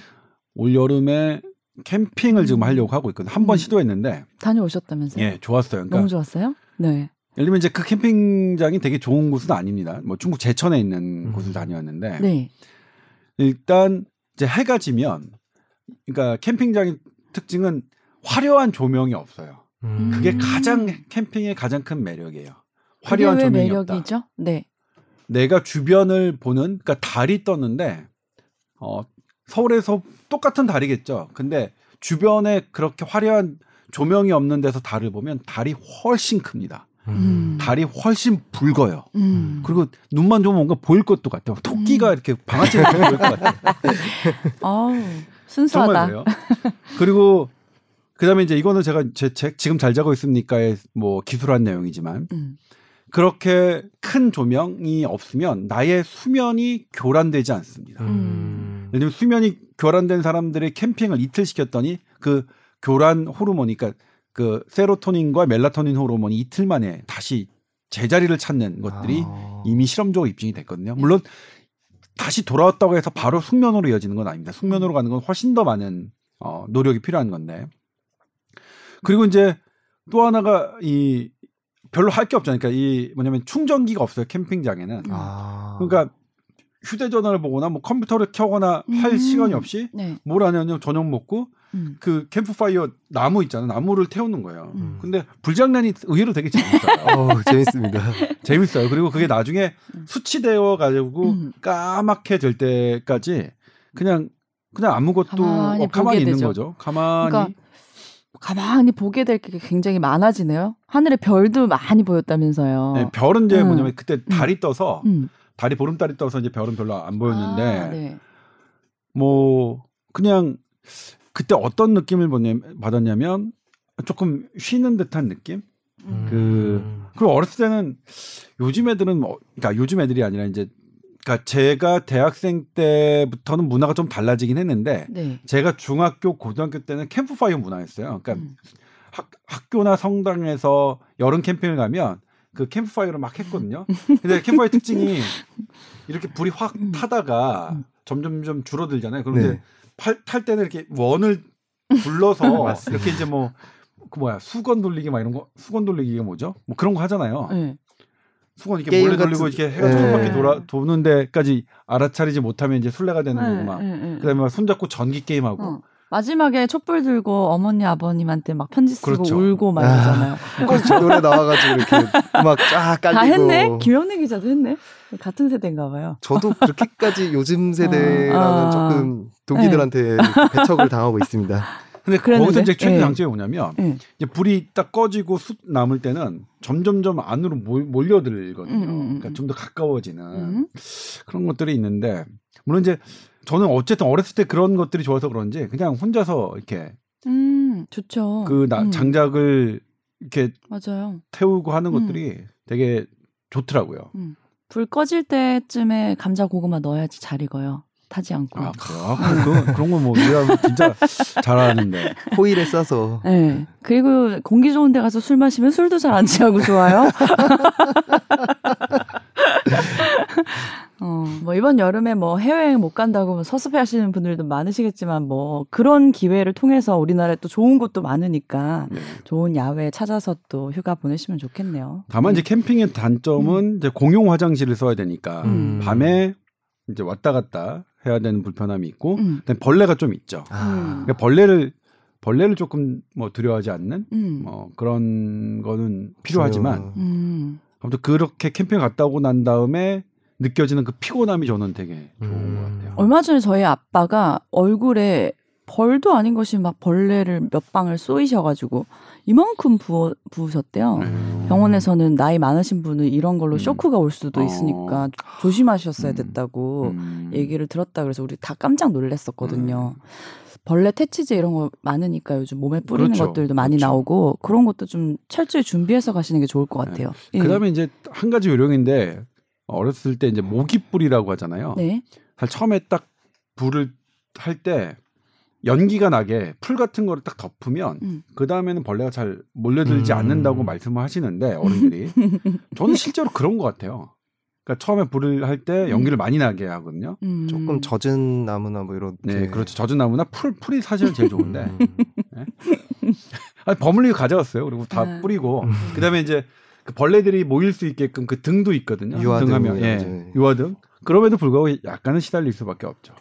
올 여름에 캠핑을 지금 음. 하려고 하고 있거든요. 한번 음. 시도했는데 다녀오셨다면서요? 예 좋았어요. 그러니까 너무 좋았어요? 네. 예를 들면 이제 그 캠핑장이 되게 좋은 곳은 아닙니다. 뭐 중국 제천에 있는 음. 곳을 다녀왔는데 네. 일단 이제 해가 지면 그러니까 캠핑장의 특징은 화려한 조명이 없어요. 음. 그게 음. 가장 캠핑의 가장 큰 매력이에요. 화려한 왜 조명이 없다. 매력이죠? 네. 내가 주변을 보는 그러니까 달이 떴는데 어 서울에서 똑같은 달이겠죠. 근데 주변에 그렇게 화려한 조명이 없는 데서 달을 보면 달이 훨씬 큽니다. 음. 달이 훨씬 붉어요. 음. 그리고 눈만 좀 뭔가 보일 것도 같아요. 토끼가 음. 이렇게 방아쇠 이렇게 보일 것 같아요. 아우. 순수하다. 정말 그래요. 그리고 그다음에 이제 이거는 제가 제 책 지금 잘 자고 있습니까의 뭐 기술한 내용이지만 음. 그렇게 큰 조명이 없으면 나의 수면이 교란되지 않습니다. 음. 예를 들면 수면이 교란된 사람들의 캠핑을 이틀 시켰더니 그 교란 호르몬이 그러니까 그 세로토닌과 멜라토닌 호르몬이 이틀 만에 다시 제자리를 찾는 것들이 아. 이미 실험적으로 입증이 됐거든요. 물론 다시 돌아왔다고 해서 바로 숙면으로 이어지는 건 아닙니다. 숙면으로 가는 건 훨씬 더 많은 어, 노력이 필요한 건데. 그리고 이제 또 하나가 이 별로 할 게 없잖아요. 그러니까 이 뭐냐면 충전기가 없어요. 캠핑장에는. 아. 그러니까 휴대전화를 보거나 뭐 컴퓨터를 켜거나 할 음. 시간이 없이 네. 뭘 하냐면 저녁 먹고 음. 그 캠프파이어 나무 있잖아요. 나무를 태우는 거예요. 음. 근데 불장난이 의외로 되게 재밌어요. 어, 재밌습니다. 재밌어요. 그리고 그게 나중에 수치되어 가지고 음. 까맣게 될 때까지 그냥 그냥 아무것도 가만히 어, 가만히 있는 되죠. 거죠. 가만히 그러니까 가만히 보게 될 게 굉장히 많아지네요. 하늘에 별도 많이 보였다면서요. 네, 별은 이제 음. 뭐냐면 그때 달이 떠서 음. 달이 보름달이 떠서 이제 별은 별로 안 보였는데 아, 네. 뭐 그냥 그때 어떤 느낌을 받았냐면 조금 쉬는 듯한 느낌. 음. 그 그리고 어렸을 때는 요즘 애들은 뭐 그러니까 요즘 애들이 아니라 이제 그러니까 제가 대학생 때부터는 문화가 좀 달라지긴 했는데 네. 제가 중학교 고등학교 때는 캠프파이어 문화였어요. 그러니까 음. 학, 학교나 성당에서 여름 캠핑을 가면 그 캠프파이어를 막 했거든요. 근데 캠프파이어 특징이 이렇게 불이 확 음. 타다가 음. 점점 점 줄어들잖아요. 그런데 네. 팔, 탈 때는 이렇게 원을 불러서. 이렇게 이제 뭐 그 뭐야 수건 돌리기 막 이런 거 수건 돌리기가 뭐죠? 뭐 그런 거 하잖아요. 네. 수건 이렇게 몰래 돌리고 같은- 이렇게 해가 네. 한 바퀴 돌아 도는 데까지 알아차리지 못하면 이제 술래가 되는 거고 막 네, 네, 네. 그다음에 막 손잡고 전기 게임 하고 어. 마지막에 촛불 들고 어머니 아버님한테 막 편지 쓰고 그렇죠. 울고 막 아. 이러잖아요. 그 노래 나와가지고 이렇게 음악 쫙 깔리고. 다 했네? 김영래 기자도 했네? 같은 세대인가 봐요. 저도 그렇게까지 요즘 세대랑은 아. 조금 동기들한테 배척을 당하고 있습니다. 근데 그랬는데? 거기서 이제 최대 예. 장점이 뭐냐면 예. 이제 불이 딱 꺼지고 숯 남을 때는 점점점 안으로 몰, 몰려들거든요. 음, 음, 음. 그러니까 좀 더 가까워지는 음. 그런 것들이 있는데 물론 이제 저는 어쨌든 어렸을 때 그런 것들이 좋아서 그런지 그냥 혼자서 이렇게 음, 좋죠. 그 나, 음, 장작을 이렇게 맞아요. 태우고 하는 음. 것들이 되게 좋더라고요. 불 꺼질 때쯤에 감자 고구마 넣어야지 잘 익어요. 타지 않고. 아, 그래요? 아, 그, 그런 거 뭐, 우리가 진짜 잘하는데. 호일에 싸서 네. 그리고 공기 좋은 데 가서 술 마시면 술도 잘 안 취하고 좋아요. 어, 뭐 이번 여름에 뭐 해외여행 못 간다고 뭐 서습해 하시는 분들도 많으시겠지만 뭐 그런 기회를 통해서 우리나라에 또 좋은 곳도 많으니까 네. 좋은 야외 찾아서 또 휴가 보내시면 좋겠네요. 다만 이제 캠핑의 단점은 이제 공용 화장실을 써야 되니까 음. 밤에 이제 왔다 갔다 해야 되는 불편함이 있고 음. 벌레가 좀 있죠. 아, 그러니까 벌레를 벌레를 조금 뭐 두려워하지 않는 음. 뭐 그런 거는 필요하지만 음. 아무튼 그렇게 캠핑 갔다 오고 난 다음에 느껴지는 그 피곤함이 저는 되게 좋은 음. 것 같아요. 얼마 전에 저희 아빠가 얼굴에 벌도 아닌 것이 막 벌레를 몇 방을 쏘이셔가지고 이만큼 부어, 부으셨대요. 네. 병원에서는 나이 많으신 분은 이런 걸로 음. 쇼크가 올 수도 어. 있으니까 조심하셨어야 음. 됐다고 음. 얘기를 들었다 그래서 우리 다 깜짝 놀랐었거든요. 벌레 퇴치제 이런 거 많으니까 요즘 몸에 뿌리는 그렇죠. 것들도 많이 그렇죠. 나오고 그런 것도 좀 철저히 준비해서 가시는 게 좋을 것 같아요. 예. 그다음에 이제 한 가지 요령인데 어렸을 때 이제 모기불이라고 하잖아요. 네. 사실 처음에 딱 불을 할 때 연기가 나게 풀 같은 거를 딱 덮으면 음. 그 다음에는 벌레가 잘 몰려들지 음. 않는다고 말씀을 하시는데 어른들이 저는 실제로 그런 것 같아요. 그러니까 처음에 불을 할 때 연기를 많이 나게 하거든요. 음. 조금 젖은 나무나 뭐 이런 네, 그렇죠. 젖은 나무나 풀 풀이 사실은 제일 좋은데 음. 아니, 버물리고 가져왔어요. 그리고 다 음. 뿌리고 음. 그다음에 이제 그 벌레들이 모일 수 있게끔 그 등도 있거든요. 유화등 등하면 예. 유화등. 그럼에도 불구하고 약간은 시달릴 수밖에 없죠.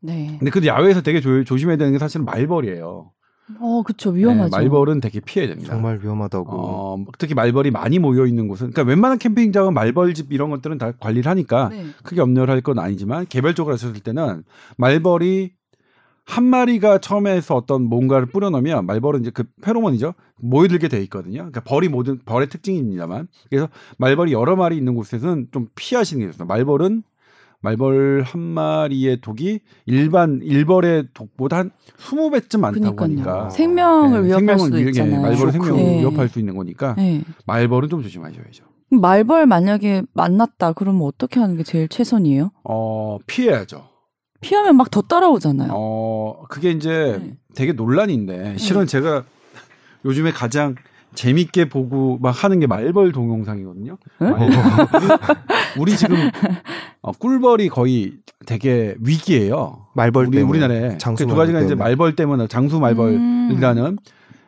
네. 근데 그 야외에서 되게 조, 조심해야 되는 게 사실은 말벌이에요. 어, 그쵸. 위험하죠. 네, 말벌은 되게 피해야 됩니다. 정말 위험하다고. 어, 특히 말벌이 많이 모여 있는 곳은 그러니까 웬만한 캠핑장은 말벌집 이런 것들은 다 관리를 하니까 네. 크게 염려할 건 아니지만 개별적으로 하셨을 때는 말벌이 한 마리가 처음에서 어떤 뭔가를 뿌려놓으면 말벌은 이제 그 페로몬이죠 모여들게 돼 있거든요. 그러니까 벌이 모든 벌의 특징입니다만 그래서 말벌이 여러 마리 있는 곳에서는 좀 피하시는 게 좋습니다. 말벌은 말벌 한 마리의 독이 일반 일벌의 독보다 한 20배쯤 많다고. 하니까 생명을 네, 위협할 수도 위해- 있잖아요. 말벌 생명을 네. 위협할 수 있는 거니까 네. 말벌은 좀 조심하셔야죠. 말벌 만약에 만났다 그러면 어떻게 하는 게 제일 최선이에요? 어 피해야죠. 피하면 막 더 따라오잖아요. 어 그게 이제 네. 되게 논란인데 실은 제가 요즘에 가장 재밌게 보고 막 하는 게 말벌 동영상이거든요. 응? 어, 우리 지금 어, 꿀벌이 거의 되게 위기예요. 말벌 우리 때문에. 우리나라에 장수 그 두 가지가 말벌 이제 때문에. 말벌 때문에 장수 말벌이라는 음.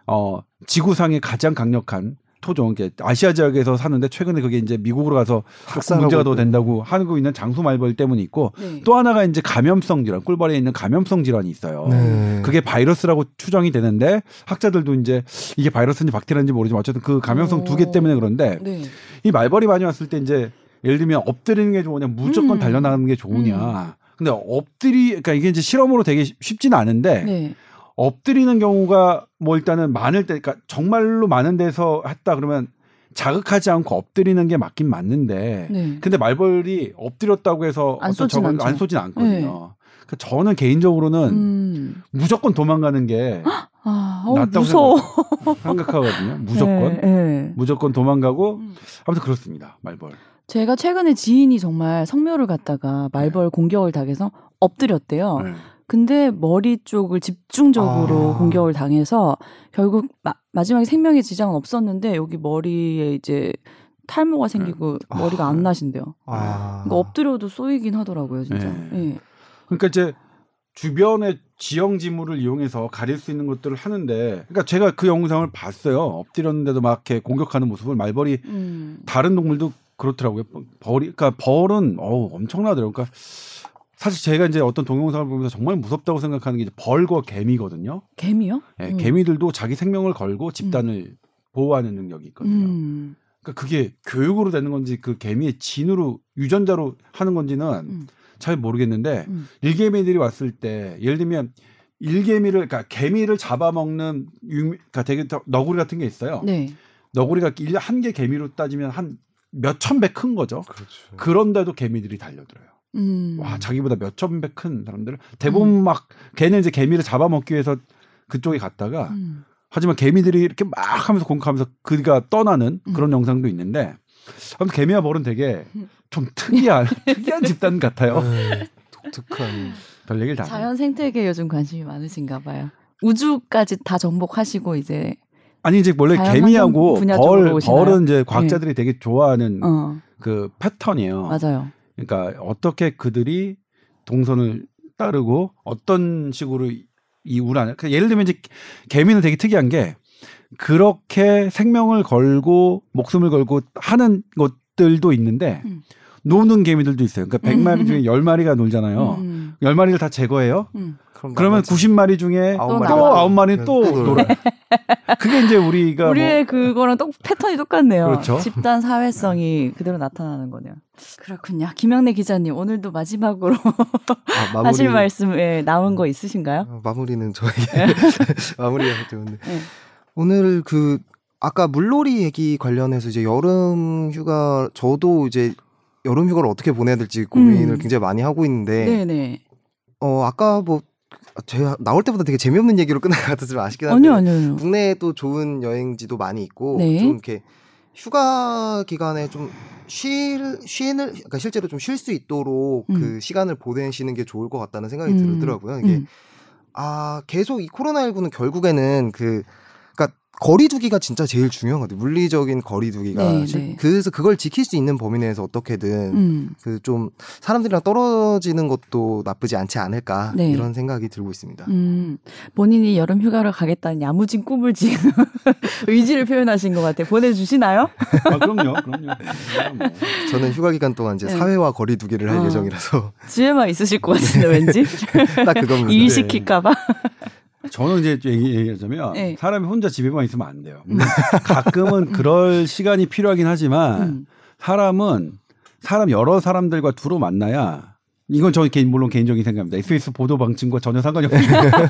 어 지구상의 가장 강력한 토종, 이게 아시아 지역에서 사는데 최근에 그게 이제 미국으로 가서 조금 문제가 더. 된다고 하고 있는 장수 말벌 때문이 있고 네. 또 하나가 이제 감염성 질환, 꿀벌에 있는 감염성 질환이 있어요. 네. 그게 바이러스라고 추정이 되는데 학자들도 이제 이게 바이러스인지 박테리아인지 모르지만 어쨌든 그 감염성 두개 오. 때문에 그런데 네. 이 말벌이 많이 왔을 때 이제 예를 들면 엎드리는 게 좋으냐 무조건 음. 달려나가는 게 좋으냐. 근데 엎드리 그러니까 이게 이제 실험으로 되게 쉽지는 않은데 네. 엎드리는 경우가 뭐 일단은 많을 때 그러니까 정말로 많은 데서 했다 그러면 자극하지 않고 엎드리는 게 맞긴 맞는데 네. 근데 말벌이 엎드렸다고 해서 안 어떤 쏘진 저걸. 안 쏘진 않거든요. 네. 그러니까 저는 개인적으로는 음. 무조건 도망가는 게 아, 어, 낫다고 무서워. 생각하거든요. 무조건 네, 네. 무조건 도망가고 음. 아무튼 그렇습니다. 말벌. 제가 최근에 지인이 정말 성묘를 갔다가 말벌 공격을 당해서 엎드렸대요. 네. 근데 머리 쪽을 집중적으로 아. 공격을 당해서 결국 마, 마지막에 생명의 지장은 없었는데 여기 머리에 이제 탈모가 생기고 아. 머리가 안 나신대요. 아. 그러니까 엎드려도 쏘이긴 하더라고요, 진짜. 네. 예. 그러니까 이제 주변의 지형 지물을 이용해서 가릴 수 있는 것들을 하는데, 그러니까 제가 그 영상을 봤어요. 엎드렸는데도 막 이렇게 공격하는 모습을 말벌이 음. 다른 동물도 그렇더라고요. 벌이, 그러니까 벌은 어우 엄청나더라고요. 그러니까 사실 제가 이제 어떤 동영상을 보면서 정말 무섭다고 생각하는 게 이제 벌과 개미거든요. 개미요? 예, 음. 개미들도 자기 생명을 걸고 집단을 보호하는 능력이 있거든요. 음. 그러니까 그게 교육으로 되는 건지 그 개미의 진으로 유전자로 하는 건지는 음. 잘 모르겠는데 음. 일개미들이 왔을 때 예를 들면 일개미를 그러니까 개미를 잡아먹는 유, 그러니까 되게 더- 너구리 같은 게 있어요. 네. 너구리가 한 개 개미로 따지면 한 몇천 배 큰 거죠. 그렇죠. 그런데도 개미들이 달려들어요. 음. 와 자기보다 몇천 배 큰 사람들을 대부분 막 걔는 이제 개미를 잡아먹기 위해서 그쪽에 갔다가 음. 하지만 개미들이 이렇게 막 하면서 공격하면서 그가 떠나는 음. 그런 영상도 있는데 아무튼 개미와 벌은 되게 좀 특이한 특이한 집단 같아요. 네. 독특한. 별 얘기를 다. 자연 생태계에 요즘 관심이 많으신가 봐요. 우주까지 다 정복하시고 이제 아니 이제 원래 개미하고 벌 오시나요? 벌은 이제 과학자들이 되게 좋아하는 어 그 패턴이에요. 맞아요. 그러니까 어떻게 그들이 동선을 따르고 어떤 식으로 이 우란 그러니까 예를 들면 이제 개미는 되게 특이한 게 그렇게 생명을 걸고 목숨을 걸고 하는 것들도 있는데 음. 노는 개미들도 있어요. 그러니까 100마리 중에 10마리가 놀잖아요. 음. 10마리를 다 제거해요. 음. 그러면 나머지 90마리 중에 아홉 또 마리가 또 나와. 9마리 또또 놀아요. 그게 이제 우리가 우리의 뭐 그거랑 똑 패턴이 똑같네요. 그렇죠. 집단 사회성이 그대로 나타나는 거네요. 그렇군요. 김영래 기자님 오늘도 마지막으로 아, 마무리, 하실 말씀 에 남은 거 있으신가요? 어, 마무리는 저에게 마무리가 좋은데 네. 오늘 그 아까 물놀이 얘기 관련해서 이제 여름 휴가 저도 이제 여름 휴가를 어떻게 보내야 될지 고민을 음. 굉장히 많이 하고 있는데 네네. 어 아까 뭐 제가 나올 때보다 되게 재미없는 얘기로 끝날 것 같아서 좀 아쉽긴 한데 아니요 아니요. 국내에 또 좋은 여행지도 많이 있고 네. 좀 이렇게 휴가 기간에 좀 쉴, 쉬는, 그러니까 실제로 좀 쉴 수 있도록 음. 그 시간을 보내시는 게 좋을 것 같다는 생각이 음. 들더라고요. 이게 음. 아 계속 이 코로나19는 결국에는 그 거리두기가 진짜 제일 중요한 것 같아요. 물리적인 거리두기가 네, 실- 네. 그래서 그걸 지킬 수 있는 범위 내에서 어떻게든 음. 그좀 사람들이랑 떨어지는 것도 나쁘지 않지 않을까 네. 이런 생각이 들고 있습니다. 음, 본인이 여름 휴가를 가겠다는 야무진 꿈을 지금 의지를 표현하신 것 같아요. 보내주시나요? 아, 그럼요, 그럼요. 뭐. 저는 휴가 기간 동안 이제 네. 사회와 거리두기를 할 어. 예정이라서 집에만 있으실 것 같은데 왠지 딱 그겁니다. 일 시킬까봐. 저는 이제 얘기, 얘기하자면 네. 사람이 혼자 집에만 있으면 안 돼요. 가끔은 그럴 시간이 필요하긴 하지만 음. 사람은 사람 여러 사람들과 두루 만나야 이건 저 개인 물론 개인적인 생각입니다. SBS 보도 방침과 전혀 상관이 없습니다.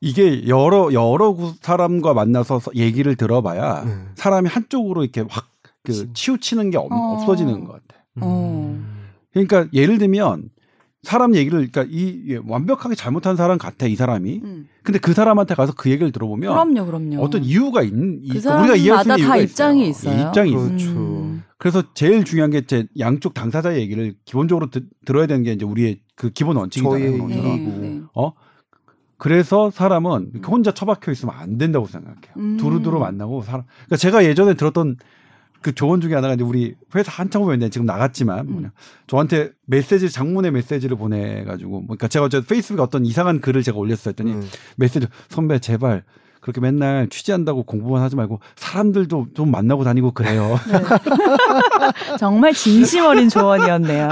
이게 여러 여러 구- 사람과 만나서 서- 얘기를 들어봐야 네. 사람이 한쪽으로 이렇게 확 그 치우치는 게 없, 어. 없어지는 것 같아. 어. 그러니까 예를 들면 사람 얘기를 그러니까 이 예, 완벽하게 잘못한 사람 같아 이 사람이. 음. 근데 그 사람한테 가서 그 얘기를 들어보면 그럼요, 그럼요. 어떤 이유가 있는 그 우리가 이해할 수 있는 다 이유가 입장이 있어요. 있어요. 입장이. 그렇죠. 음. 그래서 제일 중요한 게 제 양쪽 당사자 의 얘기를 기본적으로 드- 들어야 되는 게 이제 우리의 그 기본 원칙이잖아요. 네. 네. 어? 그래서 사람은 혼자 처박혀 있으면 안 된다고 생각해요. 음. 두루두루 만나고 사람. 그러니까 제가 예전에 들었던 그 조언 중에 하나가 이제 우리 회사 한참 후에 지금 나갔지만 음. 뭐냐 저한테 메시지 장문의 메시지를 보내가지고 뭐 그러니까 제가 어제 페이스북에 어떤 이상한 글을 제가 올렸어요. 했더니 음. 메시지 선배 제발 그렇게 맨날 취재한다고 공부만 하지 말고 사람들도 좀 만나고 다니고 그래요. 정말 진심 어린 조언이었네요.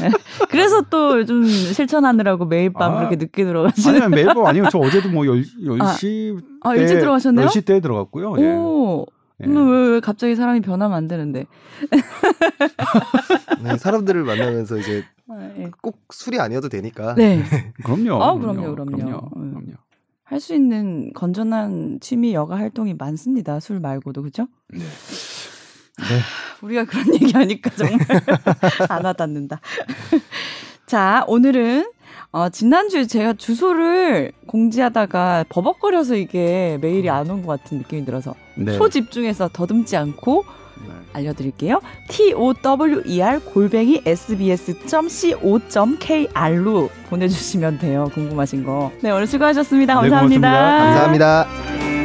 네. 그래서 또 요즘 실천하느라고 매일 밤 아. 그렇게 늦게 들어가시는. 아니면 매일 밤 아니면 저 어제도 뭐 10, 10시 아, 일찍 들어가셨네요? 10시 때 들어갔고요. 예. 오. 예. 음, 왜, 왜 갑자기 사람이 변하면 안 되는데. 네, 사람들을 만나면서 이제 아, 예. 꼭 술이 아니어도 되니까. 네. 그럼요. 아, 그럼요, 그럼요. 그럼요. 음. 그럼요. 할 수 있는 건전한 취미 여가 활동이 많습니다. 술 말고도 그죠? 네. 우리가 그런 얘기하니까 정말 안 와닿는다. 자, 오늘은 어, 지난주에 제가 주소를 공지하다가 버벅거려서 이게 메일이 안 온 것 같은 느낌이 들어서 네. 초집중해서 더듬지 않고 네. 알려드릴게요. T O W E R 골뱅이 sbs.co.kr로 보내주시면 돼요. 궁금하신 거. 네, 오늘 수고하셨습니다. 네, 감사합니다. 고맙습니다. 감사합니다.